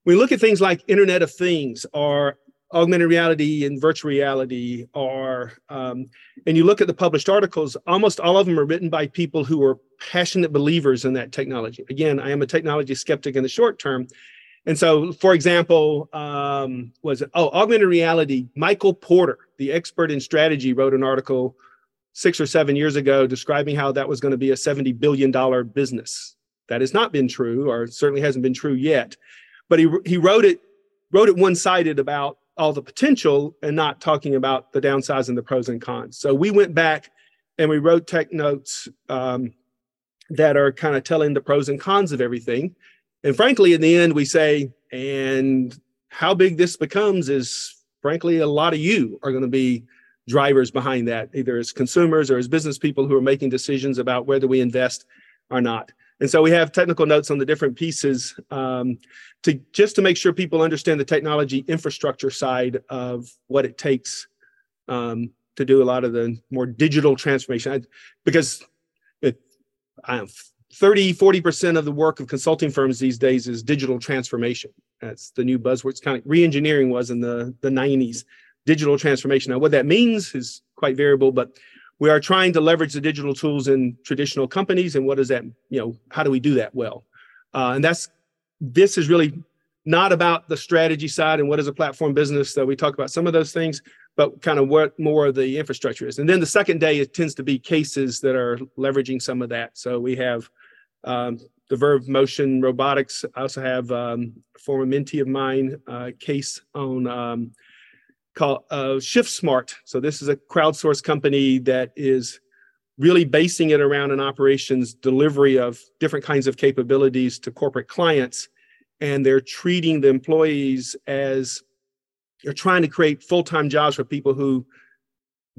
we look at things like Internet of Things or augmented reality and virtual reality are um, and you look at the published articles almost all of them are written by people who are passionate believers in that technology. Again i am a technology skeptic in the short term. And so for example um, was it oh augmented reality michael porter the expert in strategy wrote an article six or seven years ago describing how that was going to be a 70 billion dollar business. That has not been true or certainly hasn't been true yet. But he, he wrote it wrote it one-sided about all the potential and not talking about the downsides and the pros and cons. So we went back and we wrote tech notes um, that are kind of telling the pros and cons of everything. And frankly, in the end, we say, and how big this becomes is frankly, a lot of you are going to be drivers behind that, either as consumers or as business people who are making decisions about whether we invest or not. And so we have technical notes on the different pieces um, to just to make sure people understand the technology infrastructure side of what it takes um, to do a lot of the more digital transformation. I, because it, I am 30, 40% of the work of consulting firms these days is digital transformation. That's the new buzzword. It's kind of re-engineering was in the, the 90s, digital transformation. Now, what that means is quite variable, but we are trying to leverage the digital tools in traditional companies and what does that you know how do we do that well? Uh, and that's this is really not about the strategy side and what is a platform business that we talk about some of those things but kind of what more of the infrastructure is. And then the second day it tends to be cases that are leveraging some of that. So we have um, the verve motion robotics. I also have um, a former mentee of mine uh, case on um, called uh, Shift Smart. So this is a crowdsourced company that is really basing it around an operations delivery of different kinds of capabilities to corporate clients. And they're treating the employees as they're trying to create full-time jobs for people who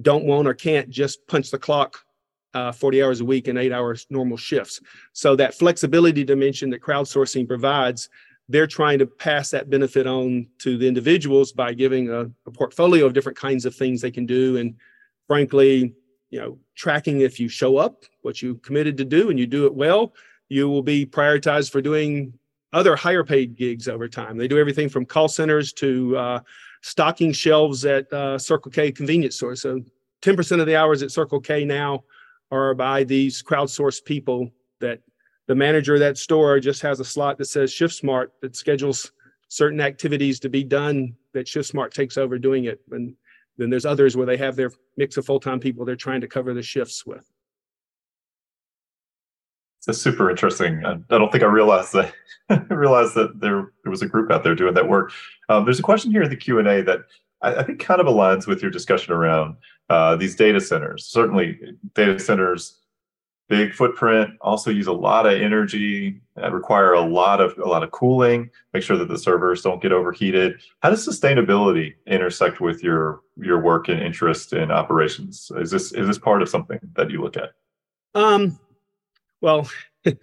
don't want or can't just punch the clock uh, 40 hours a week and eight hours normal shifts. So that flexibility dimension that crowdsourcing provides they're trying to pass that benefit on to the individuals by giving a, a, portfolio of different kinds of things they can do. And frankly you know tracking if you show up what you committed to do and you do it well you will be prioritized for doing other higher paid gigs over time. They do everything from call centers to uh, stocking shelves at uh, circle k convenience stores. So 10% of the hours at circle k now are by these crowdsourced people that the manager of that store just has a slot that says Shift Smart that schedules certain activities to be done that Shift Smart takes over doing it. And then there's others where they have their mix of full-time people they're trying to cover the shifts with. It's super interesting. I, I don't think I realized that I *laughs* realized that there there was a group out there doing that work. Um, there's a question here in the Q and A that I, I, think kind of aligns with your discussion around uh, these data centers. Certainly, data centers big footprint also use a lot of energy require a lot of a lot of cooling make sure that the servers don't get overheated how does sustainability intersect with your your work and interest in operations? Is this is this part of something that you look at? Um, well,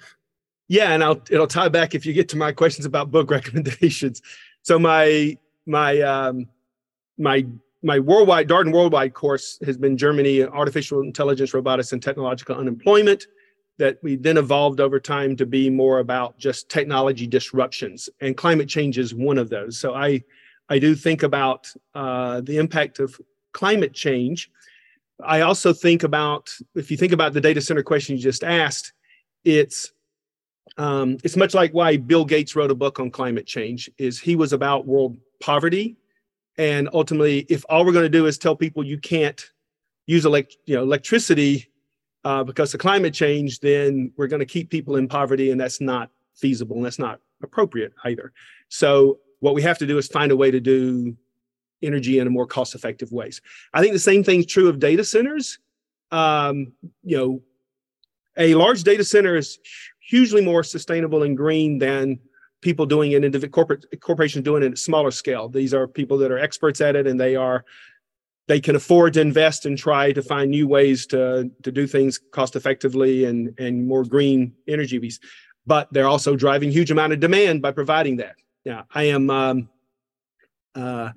*laughs* yeah, and I'll it'll tie back if you get to my questions about book *laughs* recommendations. So my my um, my my worldwide Darden worldwide course has been Germany artificial intelligence, robotics, and technological unemployment. That we then evolved over time to be more about just technology disruptions, and climate change is one of those. So I I do think about uh, the impact of climate change. I also think about if you think about the data center question you just asked, it's um, it's much like why Bill Gates wrote a book on climate change. Is he was about world poverty and ultimately, if all we're going to do is tell people you can't use elect, you know, electricity uh, because of climate change, then we're going to keep people in poverty, and that's not feasible and that's not appropriate either. So what we have to do is find a way to do energy in a more cost-effective ways. I think the same thing's true of data centers. Um, you know, a large data center is hugely more sustainable and green than people doing it in corporate corporations doing it at smaller scale. These are people that are experts at it and they are they can afford to invest and try to find new ways to to do things cost effectively and and more green energy use. But they're also driving huge amount of demand by providing that. Yeah, I am. Um, uh,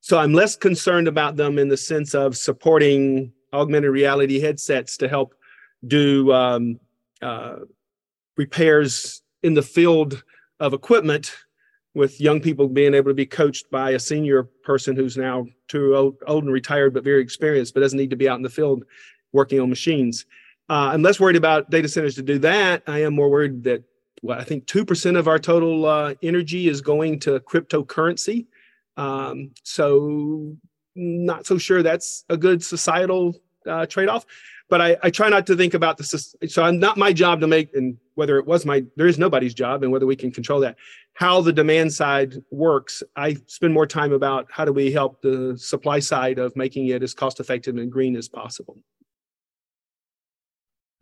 so I'm less concerned about them in the sense of supporting augmented reality headsets to help do um, uh, repairs in the field of equipment with young people being able to be coached by a senior person who's now too old, old and retired but very experienced but doesn't need to be out in the field working on machines. Uh, i'm less worried about data centers to do that. I am more worried that well, i think 2% of our total uh, energy is going to cryptocurrency. Um, so not so sure that's a good societal uh, trade-off but I, I try not to think about this. So I'm not my job to make, and whether it was my, there is nobody's job, and whether we can control that. How the demand side works, I spend more time about how do we help the supply side of making it as cost effective and green as possible.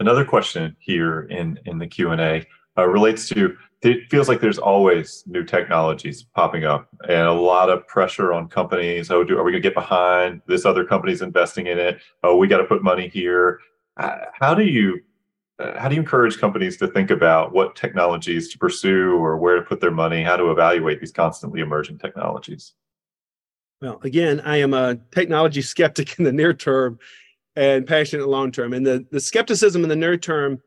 Another question here in in the Q and A uh, relates to it feels like there's always new technologies popping up and a lot of pressure on companies. Oh, do, are we going to get behind? This other company's investing in it. Oh, we got to put money here. Uh, how do you uh, how do you encourage companies to think about what technologies to pursue or where to put their money? How to evaluate these constantly emerging technologies? Well, again, I am a technology skeptic in the near term and passionate long term. And the, the skepticism in the near term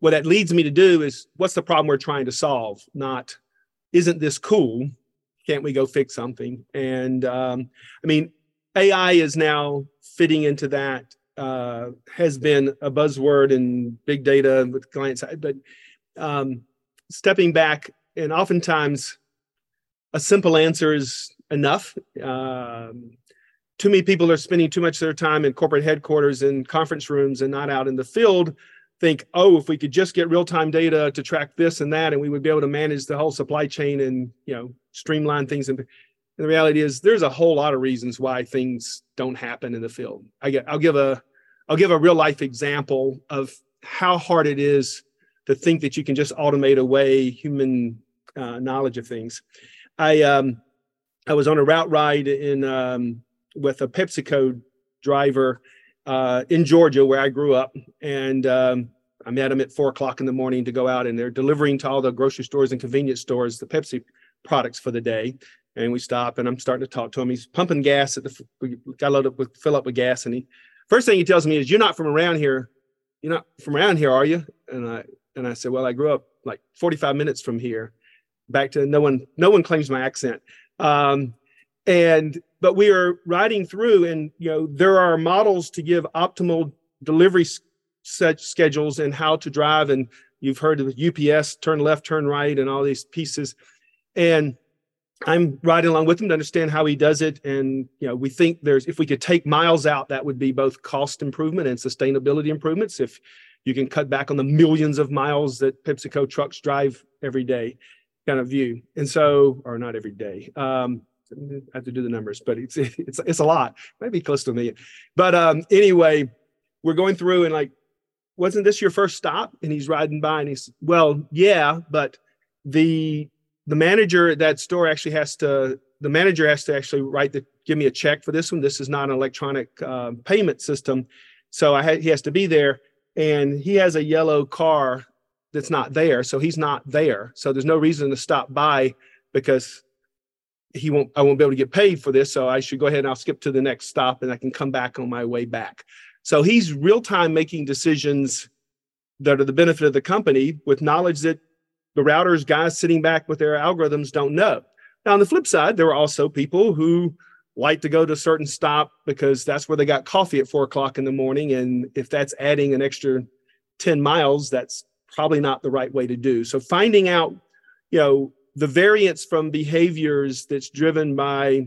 what that leads me to do is what's the problem we're trying to solve? Not isn't this cool? Can't we go fix something? And um, i mean ai is now fitting into that uh, has been a buzzword in big data with clients but um, stepping back and oftentimes a simple answer is enough. Um, too many people are spending too much of their time in corporate headquarters and conference rooms and not out in the field think, oh, if we could just get real time data to track this and that, and we would be able to manage the whole supply chain and you know streamline things. And, the reality is, there's a whole lot of reasons why things don't happen in the field. I get, I'll give a, I'll give a real life example of how hard it is to think that you can just automate away human uh, knowledge of things. I um, I was on a route ride in um, with a PepsiCo driver uh, in Georgia, where I grew up, and um, I met him at four o'clock in the morning to go out, and they're delivering to all the grocery stores and convenience stores the Pepsi products for the day. And we stop, and I'm starting to talk to him. He's pumping gas at the. We got loaded up with fill up with gas, and he first thing he tells me is, "You're not from around here. You're not from around here, are you?" And I and I said, "Well, I grew up like 45 minutes from here." Back to no one. No one claims my accent. Um, and but we are riding through and you know there are models to give optimal delivery set schedules and how to drive. And you've heard of the ups turn left turn right and all these pieces. And i'm riding along with him to understand how he does it. And you know we think there's if we could take miles out that would be both cost improvement and sustainability improvements if you can cut back on the millions of miles that pepsico trucks drive every day kind of view. And so or not every day um, I have to do the numbers, but it's *laughs* it's it's a lot. Maybe close to a million. But um, anyway, we're going through and like, wasn't this your first stop? And he's riding by and he's well, yeah, but the the manager at that store actually has to the manager has to actually write the give me a check for this one. This is not an electronic uh, payment system. So I ha- he has to be there. And he has a yellow car that's not there. So he's not there. So there's no reason to stop by because he won't I won't be able to get paid for this. So I should go ahead and I'll skip to the next stop and I can come back on my way back. So he's real time making decisions that are the benefit of the company with knowledge that the routers guys sitting back with their algorithms don't know. Now, on the flip side, there are also people who like to go to a certain stop because that's where they got coffee at four o'clock in the morning. And if that's adding an extra 10 miles, that's probably not the right way to do. So finding out, you know, the variance from behaviors that's driven by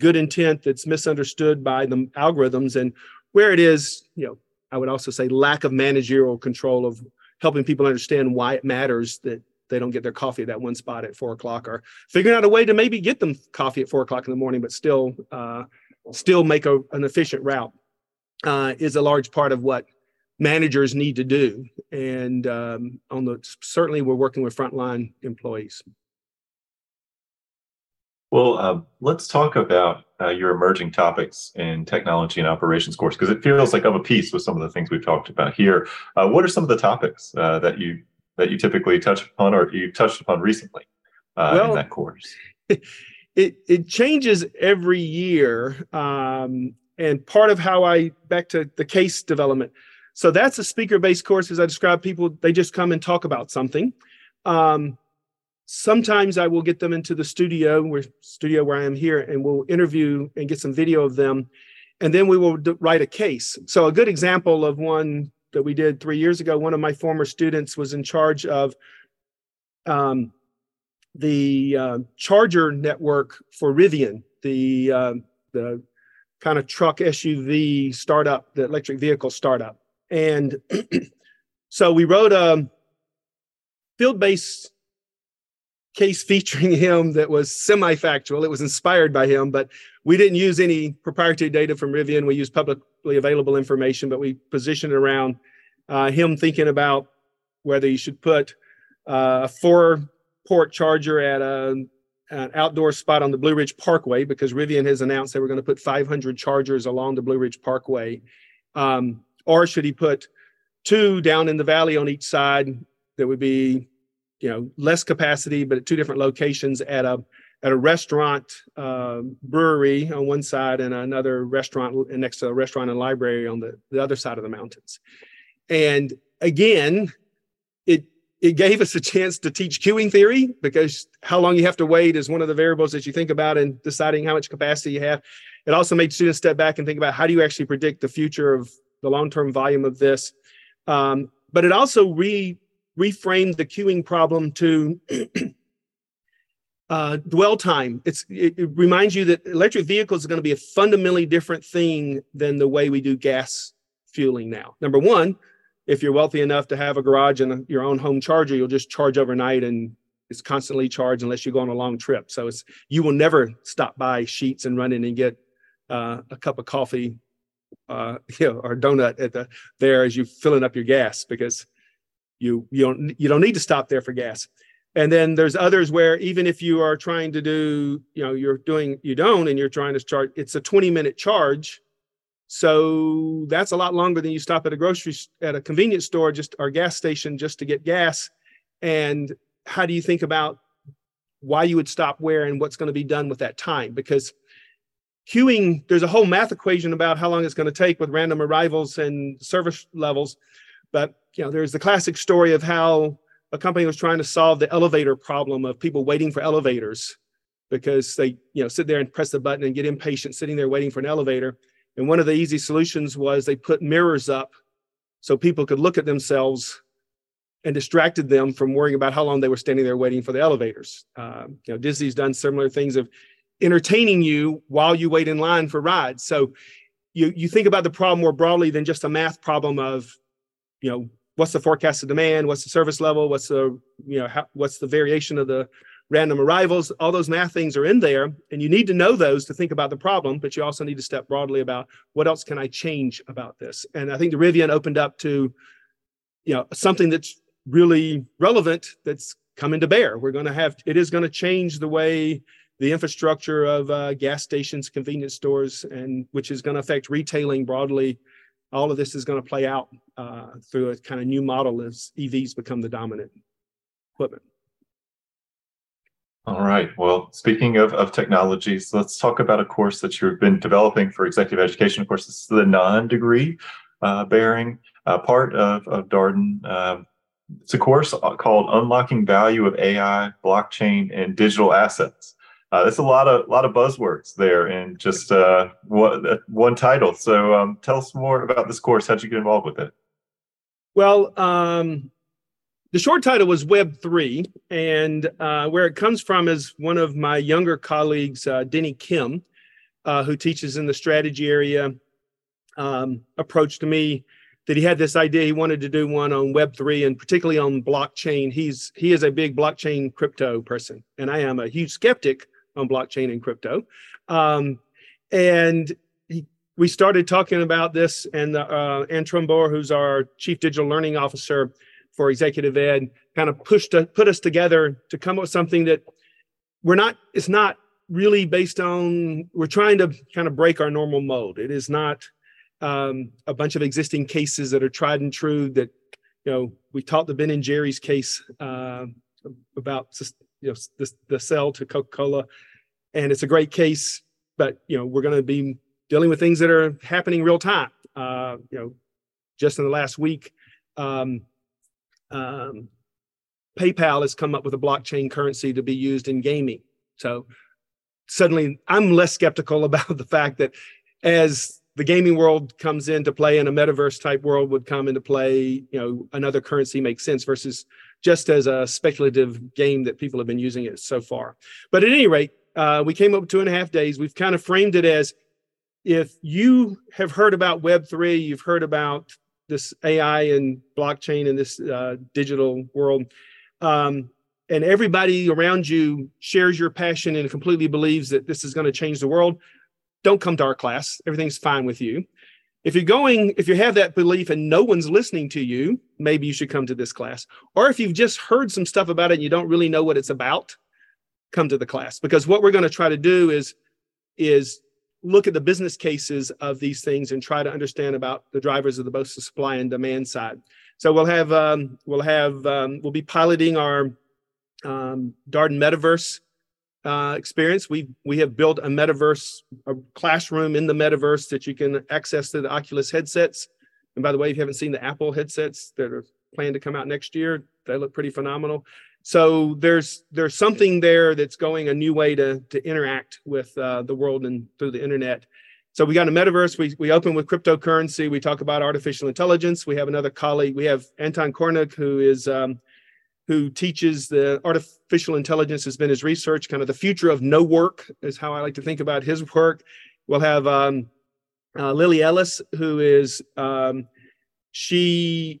good intent that's misunderstood by the algorithms and where it is, you know, I would also say lack of managerial control of helping people understand why it matters that they don't get their coffee at that one spot at four o'clock or figuring out a way to maybe get them coffee at four o'clock in the morning, but still uh, still make a, an efficient route uh, is a large part of what managers need to do. And um, on the certainly we're working with frontline employees. Well, uh, let's talk about uh, your emerging topics in technology and operations course because it feels like of a piece with some of the things we've talked about here. Uh, what are some of the topics uh, that you that you typically touch upon or you touched upon recently uh, well, in that course? *laughs* It it changes every year, um, and part of how I back to the case development. So that's a speaker-based course, as I describe. People they just come and talk about something. Um, sometimes I will get them into the studio, where studio where I am here, and we'll interview and get some video of them, and then we will d- write a case. So a good example of one that we did three years ago. One of my former students was in charge of um, the uh, charger network for Rivian, the uh, the kind of truck SUV startup, the electric vehicle startup, and *clears throat* so we wrote a field-based case featuring him that was semi-factual. It was inspired by him, but we didn't use any proprietary data from Rivian. We used publicly available information, but we positioned around uh, him thinking about whether you should put uh, a four-port charger at a, an outdoor spot on the Blue Ridge Parkway because Rivian has announced they were going to put 500 chargers along the Blue Ridge Parkway, um, or should he put two down in the valley on each side that would be you know less capacity but at two different locations at a at a restaurant uh, brewery on one side and another restaurant next to a restaurant and library on the, the other side of the mountains. And again it it gave us a chance to teach queuing theory because how long you have to wait is one of the variables that you think about in deciding how much capacity you have. It also made students step back and think about how do you actually predict the future of the long-term volume of this? Um, but it also re reframed the queuing problem to *clears throat* uh, dwell time. It's, it, it, reminds you that electric vehicles are going to be a fundamentally different thing than the way we do gas fueling now. Number one, if you're wealthy enough to have a garage and a, your own home charger, you'll just charge overnight and it's constantly charged unless you go on a long trip. So it's you will never stop by Sheetz and run in and get uh, a cup of coffee, uh, *laughs* you know, or donut at the there as you filling up your gas because you you don't you don't need to stop there for gas. And then there's others where even if you are trying to do you know you're doing you don't and you're trying to charge it's a 20 minute charge. So that's a lot longer than you stop at a grocery at a convenience store just or gas station just to get gas. And how do you think about why you would stop where and what's going to be done with that time? Because queuing there's a whole math equation about how long it's going to take with random arrivals and service levels but you know, there's the classic story of how a company was trying to solve the elevator problem of people waiting for elevators because they, you know, sit there and press the button and get impatient sitting there waiting for an elevator. And one of the easy solutions was they put mirrors up so people could look at themselves and distracted them from worrying about how long they were standing there waiting for the elevators. Um, you know, Disney's done similar things of entertaining you while you wait in line for rides. So you you think about the problem more broadly than just a math problem of you know what's the forecasted demand? What's the service level? What's the you know how, what's the variation of the random arrivals? All those math things are in there and you need to know those to think about the problem but you also need to step broadly about what else can i change about this? And i think the rivian opened up to you know something that's really relevant that's coming to bear. We're going to have it is going to change the way the infrastructure of uh, gas stations, convenience stores, and which is going to affect retailing broadly. All of this is going to play out uh, through a kind of new model as EVs become the dominant equipment. All right. Well, speaking of, of technologies, let's talk about a course that you've been developing for executive education. Of course, this is the non-degree uh, bearing uh, part of, of Darden. Um, it's a course called Unlocking Value of AI, Blockchain, and Digital Assets. Uh, there's a lot of lot of buzzwords there in just uh, one, uh, one title. So um, tell us more about this course. How'd you get involved with it? Well, um, the short title was Web three, and uh, where it comes from is one of my younger colleagues, uh, Denny Kim, uh, who teaches in the strategy area, um, approached me that he had this idea he wanted to do one on web 3 and particularly on blockchain he's he is a big blockchain crypto person and i am a huge skeptic on blockchain and crypto. Um, and he, we started talking about this and uh, Anne Trumbore, who's our chief digital learning officer for executive ed kind of pushed to put us together to come up with something that we're not it's not really based on we're trying to kind of break our normal mode it is not um, a bunch of existing cases that are tried and true that you know we taught the ben and jerry's case uh, about you know the, the sell to coca-cola and it's a great case but you know we're going to be dealing with things that are happening real time. Uh, you know just in the last week um, um, paypal has come up with a blockchain currency to be used in gaming. So suddenly i'm less skeptical *laughs* about the fact that as the gaming world comes into play and a metaverse type world would come into play you know another currency makes sense versus just as a speculative game that people have been using it so far. But at any rate uh, we came up with two and a half days we've kind of framed it as if you have heard about web3 you've heard about this ai and blockchain and this uh, digital world um, and everybody around you shares your passion and completely believes that this is going to change the world don't come to our class. Everything's fine with you. If you're going, if you have that belief and no one's listening to you, maybe you should come to this class. Or if you've just heard some stuff about it and you don't really know what it's about, come to the class. Because what we're going to try to do is, is look at the business cases of these things and try to understand about the drivers of the both the supply and demand side. So we'll have um, we'll have um, we'll be piloting our um, Darden Metaverse uh, experience. We we have built a metaverse, a classroom in the metaverse that you can access through the Oculus headsets. And by the way, if you haven't seen the Apple headsets that are planned to come out next year, they look pretty phenomenal. So there's there's something there that's going a new way to to interact with uh, the world and through the internet. So we got a metaverse. We we open with cryptocurrency. We talk about artificial intelligence. We have another colleague. We have Anton Korinek, who is um, who teaches the artificial intelligence has been his research, kind of the future of no work is how I like to think about his work. We'll have um, uh, Lily Ellis, who is um, she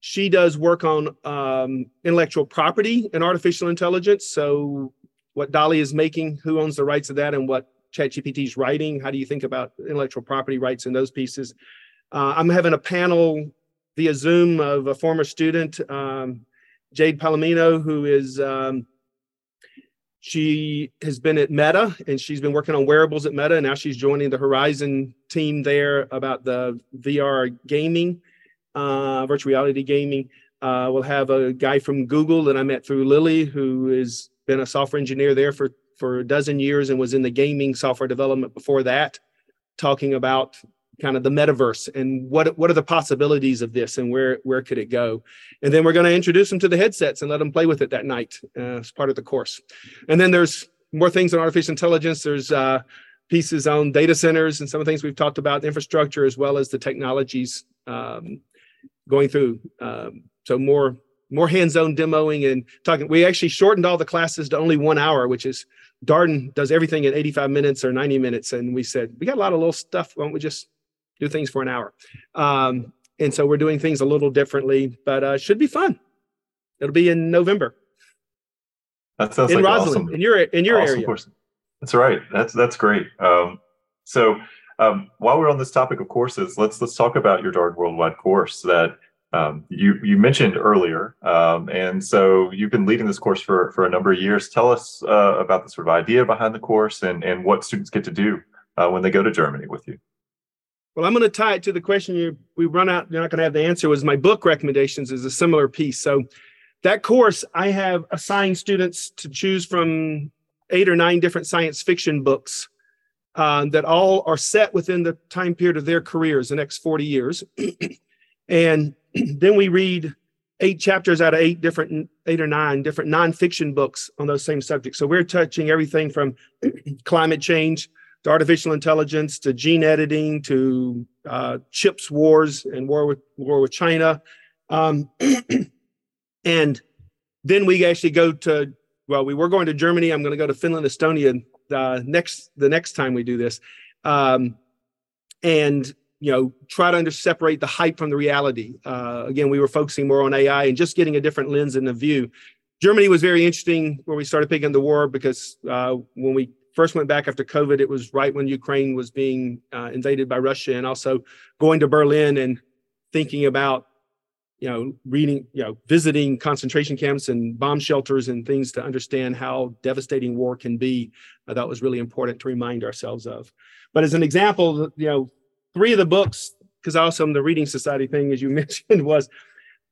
she does work on um, intellectual property and artificial intelligence. So what DALL-E is making, who owns the rights of that, and what ChatGPT is writing. How do you think about intellectual property rights in those pieces? Uh, I'm having a panel via Zoom of a former student, um, Jade Palomino, who is um, she has been at Meta and she's been working on wearables at Meta. And now she's joining the Horizon team there about the VR gaming, uh, virtual reality gaming. Uh, we'll have a guy from Google that I met through Lily, who has been a software engineer there for, for a dozen years and was in the gaming software development before that, talking about kind of the metaverse and what what are the possibilities of this and where where could it go. And then we're going to introduce them to the headsets and let them play with it that night uh, as part of the course. And then there's more things on artificial intelligence. There's uh, pieces on data centers and some of the things we've talked about infrastructure as well as the technologies um, going through um, so more more hands-on demoing and talking we actually shortened all the classes to only one hour which is darden does everything in 85 minutes or 90 minutes and we said we got a lot of little stuff why don't we just do things for an hour. Um, and so we're doing things a little differently, but uh, should be fun. It'll be in November. That sounds in like Rosslyn, awesome, in your in your awesome area. Course. That's right. That's that's great. Um, so um, while we're on this topic of courses, let's let's talk about your Darden Worldwide course that Um, you you mentioned earlier, um, and so you've been leading this course for for a number of years. Tell us uh, about the sort of idea behind the course and and what students get to do uh, when they go to Germany with you. Well, I'm going to tie it to the question you we run out. You're not going to have the answer. Was my book recommendations is a similar piece. So that course, I have assigned students to choose from eight or nine different science fiction books uh, that all are set within the time period of their careers, the next 40 years. *clears throat* and *clears throat* then we read eight chapters out of eight different, eight or nine different nonfiction books on those same subjects. So we're touching everything from *clears throat* climate change to artificial intelligence to gene editing to uh, chips wars and war with war with China. Um, and then we actually go to well, we were going to Germany. I'm going to go to Finland, Estonia uh, next the next time we do this, um, and you know try to under separate the hype from the reality. Uh, again, we were focusing more on AI and just getting a different lens in the view. Germany was very interesting where we started picking the war because uh, when we first went back after COVID, it was right when Ukraine was being uh, invaded by Russia, and also going to Berlin and thinking about you know, reading, you know, visiting concentration camps and bomb shelters and things to understand how devastating war can be. I thought was really important to remind ourselves of. But as an example, you know, three of the books, because also the Reading Society thing, as you *laughs* mentioned, was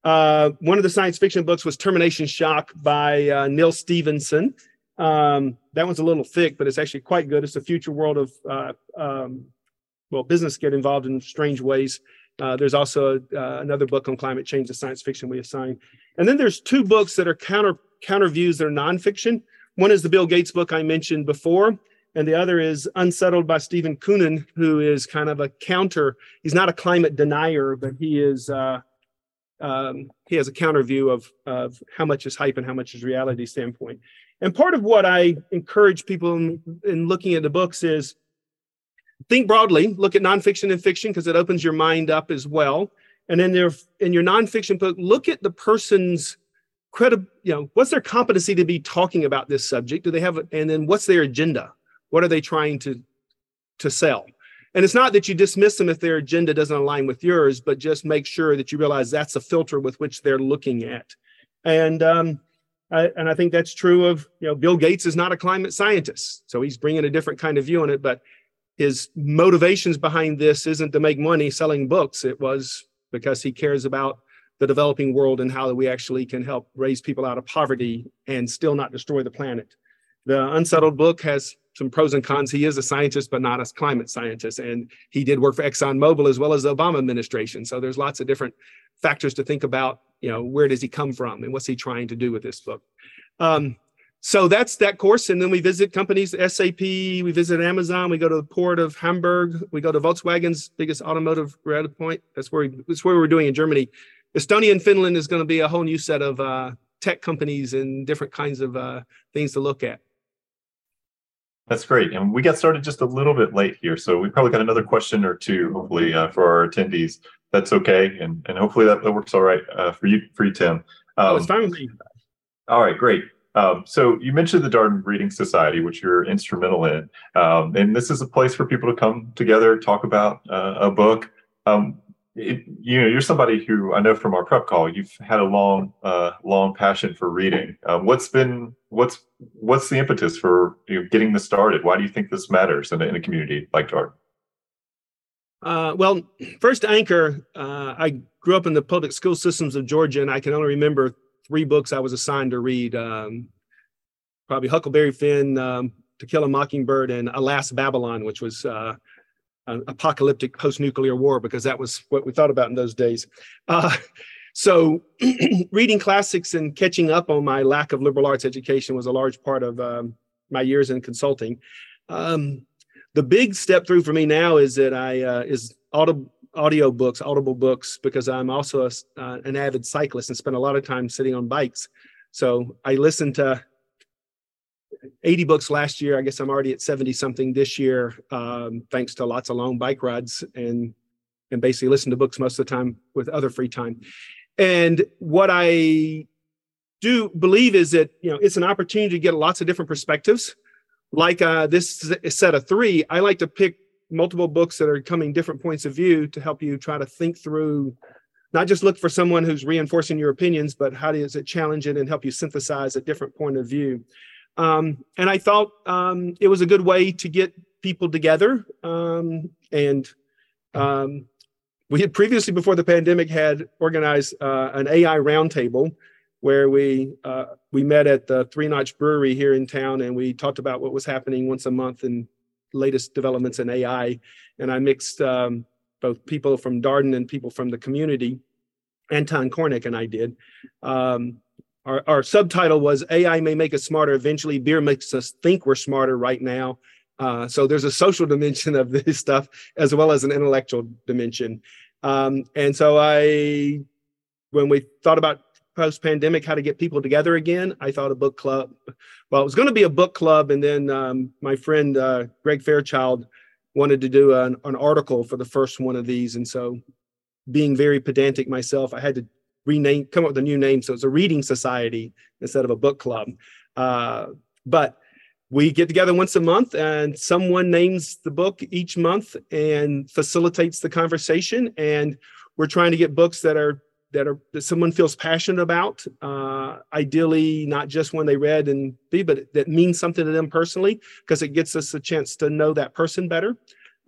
uh, one of the science fiction books was Termination Shock by uh, Neal Stephenson. Um, that one's a little thick, but it's actually quite good. It's a future world of, uh, um, well, business get involved in strange ways uh, there's also uh, another book on climate change, the science fiction we assign. And then there's two books that are counter counter views that are nonfiction. One is the Bill Gates book I mentioned before, and the other is Unsettled by Steven Koonin, who is kind of a counter. He's not a climate denier, but he is uh, um, he has a counter view of of how much is hype and how much is reality standpoint. And part of what I encourage people in, in looking at the books is think broadly, look at nonfiction and fiction because it opens your mind up as well. And then there, in your nonfiction book, look at the person's credible, you know, what's their competency to be talking about this subject? Do they have, and then what's their agenda? What are they trying to to sell? And it's not that you dismiss them if their agenda doesn't align with yours, but just make sure that you realize that's a filter with which they're looking at. And um, I, and I think that's true of you know Bill Gates is not a climate scientist, so he's bringing a different kind of view on it. But his motivations behind this isn't to make money selling books. It was because he cares about the developing world and how we actually can help raise people out of poverty and still not destroy the planet. The Unsettled book has some pros and cons. He is a scientist, but not a climate scientist. And he did work for ExxonMobil as well as the Obama administration. So there's lots of different factors to think about. You know, where does he come from and what's he trying to do with this book? Um, so that's that course and then we visit companies sap we visit amazon we go to the port of hamburg we go to volkswagen's biggest automotive red point. That's where we, that's where we're doing in germany. Estonia and finland is going to be a whole new set of uh, tech companies and different kinds of uh, things to look at. That's great and we got started just a little bit late here so we probably got another question or two hopefully uh, for our attendees. That's okay and, and hopefully that, that works all right uh, for you for you tim. Um, oh, it's fine with me. all right great um, so you mentioned the Darden Reading Society, which you're instrumental in, um, and this is a place for people to come together, talk about uh, a book. Um, it, you know, you're somebody who I know from our prep call, you've had a long, uh, long passion for reading. Um, what's been, what's, what's the impetus for you know, getting this started? Why do you think this matters in a, in a community like Darden? Uh, well, first anchor, uh, I grew up in the public school systems of Georgia, and I can only remember three books I was assigned to read. Um, probably Huckleberry Finn, um, To Kill a Mockingbird, and Alas Babylon, which was uh, an apocalyptic post-nuclear war because that was what we thought about in those days. Uh, so *clears throat* reading classics and catching up on my lack of liberal arts education was a large part of um, my years in consulting. Um, the big step through for me now is that I uh, is auto audio books, audible books, because I'm also a, uh, an avid cyclist and spend a lot of time sitting on bikes. So I listened to 80 books last year. I guess I'm already at 70 something this year, um, thanks to lots of long bike rides and and basically listen to books most of the time with other free time. And what I do believe is that you know it's an opportunity to get lots of different perspectives. Like uh, this set of three, I like to pick multiple books that are coming different points of view to help you try to think through not just look for someone who's reinforcing your opinions, but how does it challenge it and help you synthesize a different point of view? Um, and I thought um, it was a good way to get people together. Um, and um, we had previously, before the pandemic, had organized uh, an AI roundtable where we uh, we met at the Three Notch Brewery here in town, and we talked about what was happening once a month and latest developments in AI. And I mixed um, both people from Darden and people from the community. Anton Korinek and I did. Um, our, our subtitle was AI may make us smarter eventually. Beer makes us think we're smarter right now. Uh, so there's a social *laughs* dimension of this stuff as well as an intellectual dimension. Um, and so I, when we thought about post pandemic, how to get people together again, I thought a book club. Well, it was going to be a book club. And then um, my friend uh, Greg Fairchild wanted to do an, an article for the first one of these. And so being very pedantic myself, I had to rename, come up with a new name. So it's a reading society instead of a book club. Uh, but we get together once a month and someone names the book each month and facilitates the conversation. And we're trying to get books that are that are that someone feels passionate about. Uh, ideally, not just when they read and be, but that means something to them personally, because it gets us a chance to know that person better.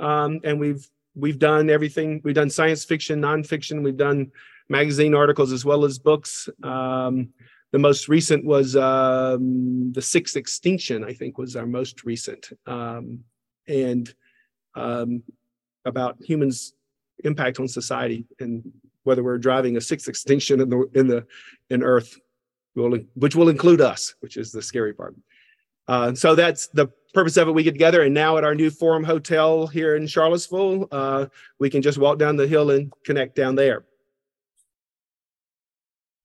Um, and we've we've done everything. We've done science fiction, nonfiction. We've done magazine articles as well as books. Um, the most recent was um, the sixth extinction. I think was our most recent, um, and um, about humans' impact on society and whether we're driving a sixth extinction in the in the in Earth, which will include us, which is the scary part. Uh, so that's the purpose of it. We get together, and now at our new Forum Hotel here in Charlottesville, uh, we can just walk down the hill and connect down there.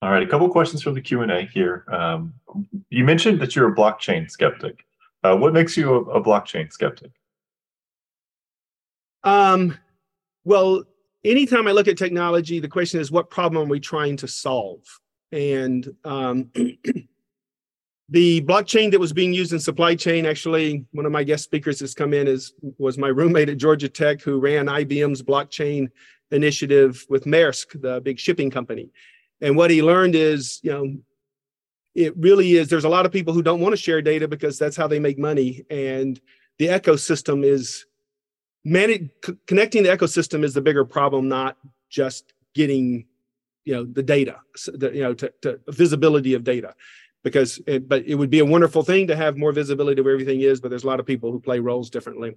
All right, a couple questions from the Q and A here. Um, you mentioned that you're a blockchain skeptic. Uh, what makes you a, a blockchain skeptic? Um, well, anytime I look at technology, the question is, what problem are we trying to solve? And um, *clears throat* the blockchain that was being used in supply chain, actually, one of my guest speakers has come in is was my roommate at Georgia Tech who ran IBM's blockchain initiative with Maersk, the big shipping company. And what he learned is, you know, it really is. There's a lot of people who don't want to share data because that's how they make money. And the ecosystem is manage, connecting the ecosystem is the bigger problem, not just getting, you know, the data, the, you know, to, to visibility of data. Because, it, but it would be a wonderful thing to have more visibility of where everything is. But there's a lot of people who play roles differently.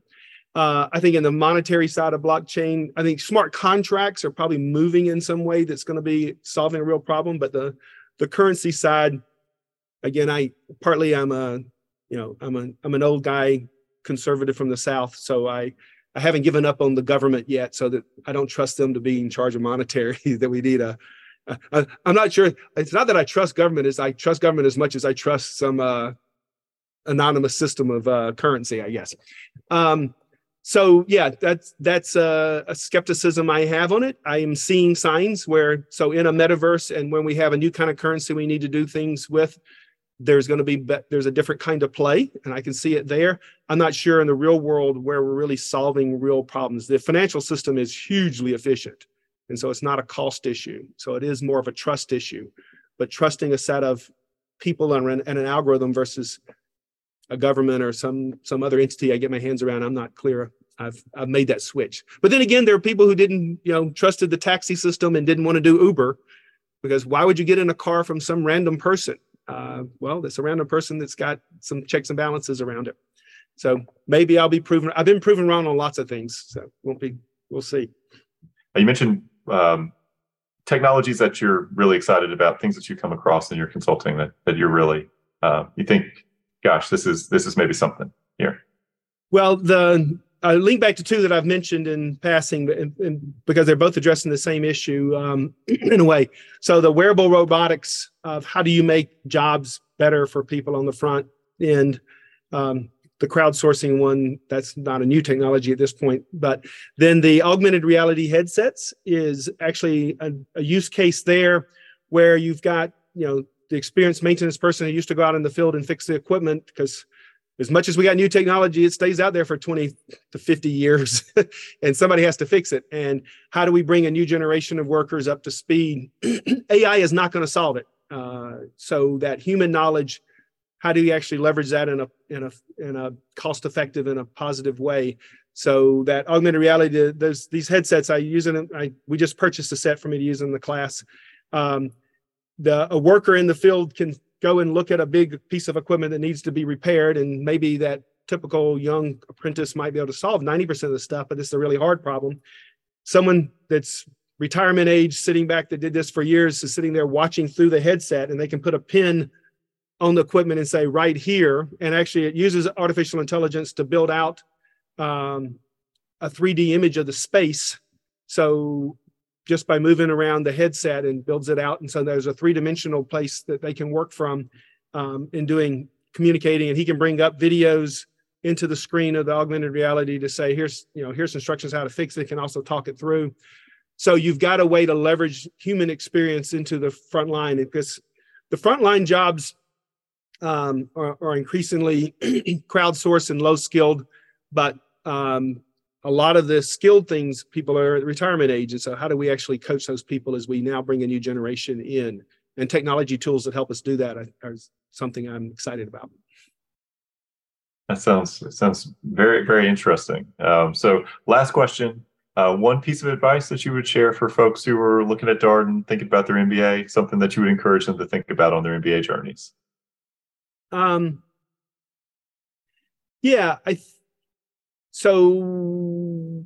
Uh, I think in the monetary side of blockchain, I think smart contracts are probably moving in some way that's going to be solving a real problem. But the the currency side, again, I partly I'm a you know I'm a I'm an old guy, conservative from the south, so I I haven't given up on the government yet, so that I don't trust them to be in charge of monetary. *laughs* that we need a I, I'm not sure. It's not that I trust government; is I trust government as much as I trust some uh, anonymous system of uh, currency, I guess. Um, so yeah that's that's a, a, skepticism i have on it i am seeing signs where so in a metaverse and when we have a new kind of currency we need to do things with there's going to be there's a different kind of play and i can see it there i'm not sure in the real world where we're really solving real problems the financial system is hugely efficient and so it's not a cost issue so it is more of a trust issue but trusting a set of people and an algorithm versus a government or some some other entity I get my hands around, I'm not clear. I've I've made that switch. But then again, there are people who didn't, you know, trusted the taxi system and didn't want to do Uber because why would you get in a car from some random person? Uh, well, it's around a random person that's got some checks and balances around it. So maybe I'll be proven. I've been proven wrong on lots of things. So won't be. We'll see. You mentioned um, technologies that you're really excited about, things that you come across in your consulting that that you're really uh, you think gosh, this is this is maybe something here? Well, the I link back to two that I've mentioned in passing, in, in, because they're both addressing the same issue um, *clears throat* in a way. So the wearable robotics of how do you make jobs better for people on the front end. Um, the crowdsourcing one that's not a new technology at this point but then the augmented reality headsets is actually a, a use case there where you've got you know the experienced maintenance person who used to go out in the field and fix the equipment because as much as we got new technology, it stays out there for 20 to 50 years *laughs* and somebody has to fix it. And how do we bring a new generation of workers up to speed? *clears throat* AI is not going to solve it. Uh, so that human knowledge, how do you actually leverage that in a in a in a cost effective and a positive way? So that augmented reality, there's these headsets I use in. I we just purchased a set for me to use in the class. Um, the a worker in the field can go and look at a big piece of equipment that needs to be repaired and maybe that typical young apprentice might be able to solve 90% of the stuff but it's a really hard problem. Someone that's retirement age sitting back that did this for years is sitting there watching through the headset and they can put a pin on the equipment and say right here. And actually it uses artificial intelligence to build out um, a 3d image of the space. So just by moving around the headset and builds it out. And so there's a three dimensional place that they can work from um, in doing communicating. And he can bring up videos into the screen of the augmented reality to say, here's, you know, here's instructions how to fix it. Can also talk it through. So you've got a way to leverage human experience into the front line because the frontline jobs um, are, are, increasingly *clears throat* crowdsourced and low skilled, but um, a lot of the skilled things people are at retirement age and so how do we actually coach those people as we now bring a new generation in? And technology tools that help us do that are, something i'm excited about. That sounds sounds very very interesting. Um, so last question uh, one piece of advice that you would share for folks who are looking at darden thinking about their mba something that you would encourage them to think about on their mba journeys? Um yeah i th- so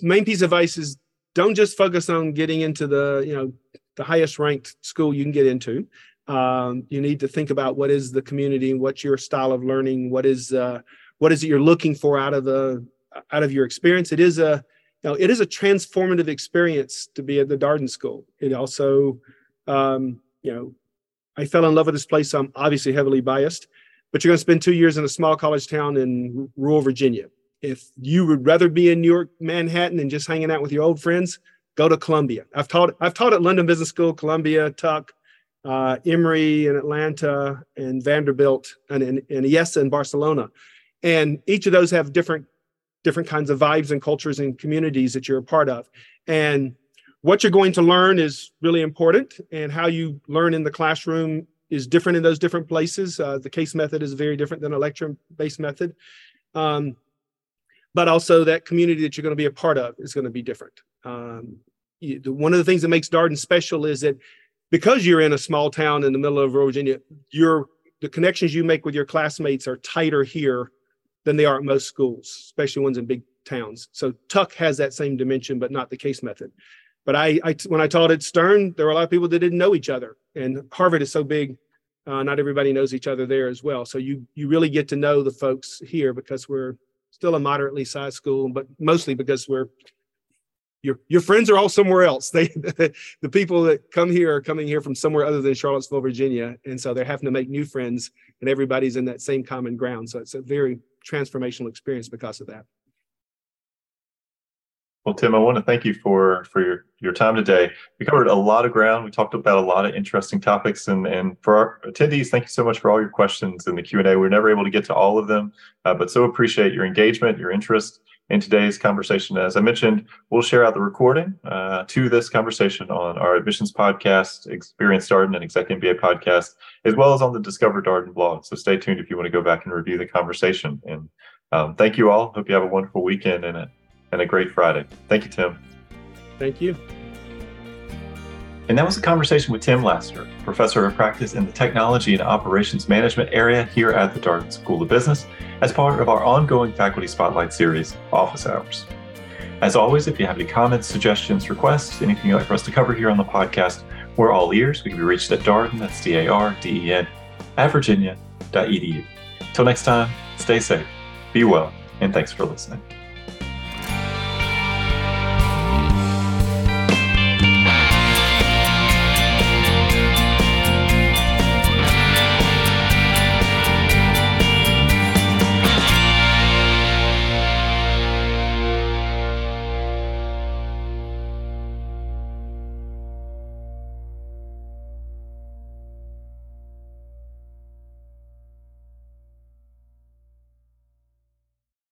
main piece of advice is don't just focus on getting into the you know the highest ranked school you can get into. Um, you need to think about what is the community what's your style of learning what is uh, what is it you're looking for out of the out of your experience? It is a you know it is a transformative experience to be at the darden school. It also um, you know i fell in love with this place. So i'm obviously heavily biased but you're going to spend two years in a small college town in rural Virginia. If you would rather be in New York, Manhattan, and just hanging out with your old friends, go to Columbia. I've taught I've taught at London Business School, Columbia, Tuck, uh, Emory in Atlanta, and Vanderbilt, and, and, and in Barcelona. And each of those have different different kinds of vibes and cultures and communities that you're a part of. And what you're going to learn is really important, and how you learn in the classroom is different in those different places. Uh, the case method is very different than a lecture-based method. Um, but also that community that you're going to be a part of is going to be different. Um, you, the, one of the things that makes Darden special is that because you're in a small town in the middle of Virginia, your the connections you make with your classmates are tighter here than they are at most schools, especially ones in big towns. So Tuck has that same dimension, but not the case method. But I, I, when I taught at Stern, there were a lot of people that didn't know each other, and Harvard is so big, uh, not everybody knows each other there as well. So you you really get to know the folks here because we're still a moderately sized school, but mostly because we're your your friends are all somewhere else. *laughs* They the people that come here are coming here from somewhere other than Charlottesville, Virginia, and so they're having to make new friends, and everybody's in that same common ground. So it's a very transformational experience because of that. Well, Tim, I want to thank you for for your, your time today. We covered a lot of ground. We talked about a lot of interesting topics, and and for our attendees, thank you so much for all your questions in the Q and A. We are never able to get to all of them, uh, but so appreciate your engagement, your interest in today's conversation. As I mentioned, we'll share out the recording uh, to this conversation on our admissions podcast, Experience Darden, and Exec MBA podcast, as well as on the Discover Darden blog. So stay tuned if you want to go back and review the conversation. And um, thank you all. Hope you have a wonderful weekend and a and a great Friday. Thank you, Tim. Thank you. And that was a conversation with Tim Laseter, professor of practice in the technology and operations management area here at the Darden School of Business, as part of our ongoing faculty spotlight series, Office Hours. As always, if you have any comments, suggestions, requests, anything you'd like for us to cover here on the podcast, we're all ears. We can be reached at Darden, that's D A R D E N, at virginia.edu. Until next time, stay safe, be well, and thanks for listening.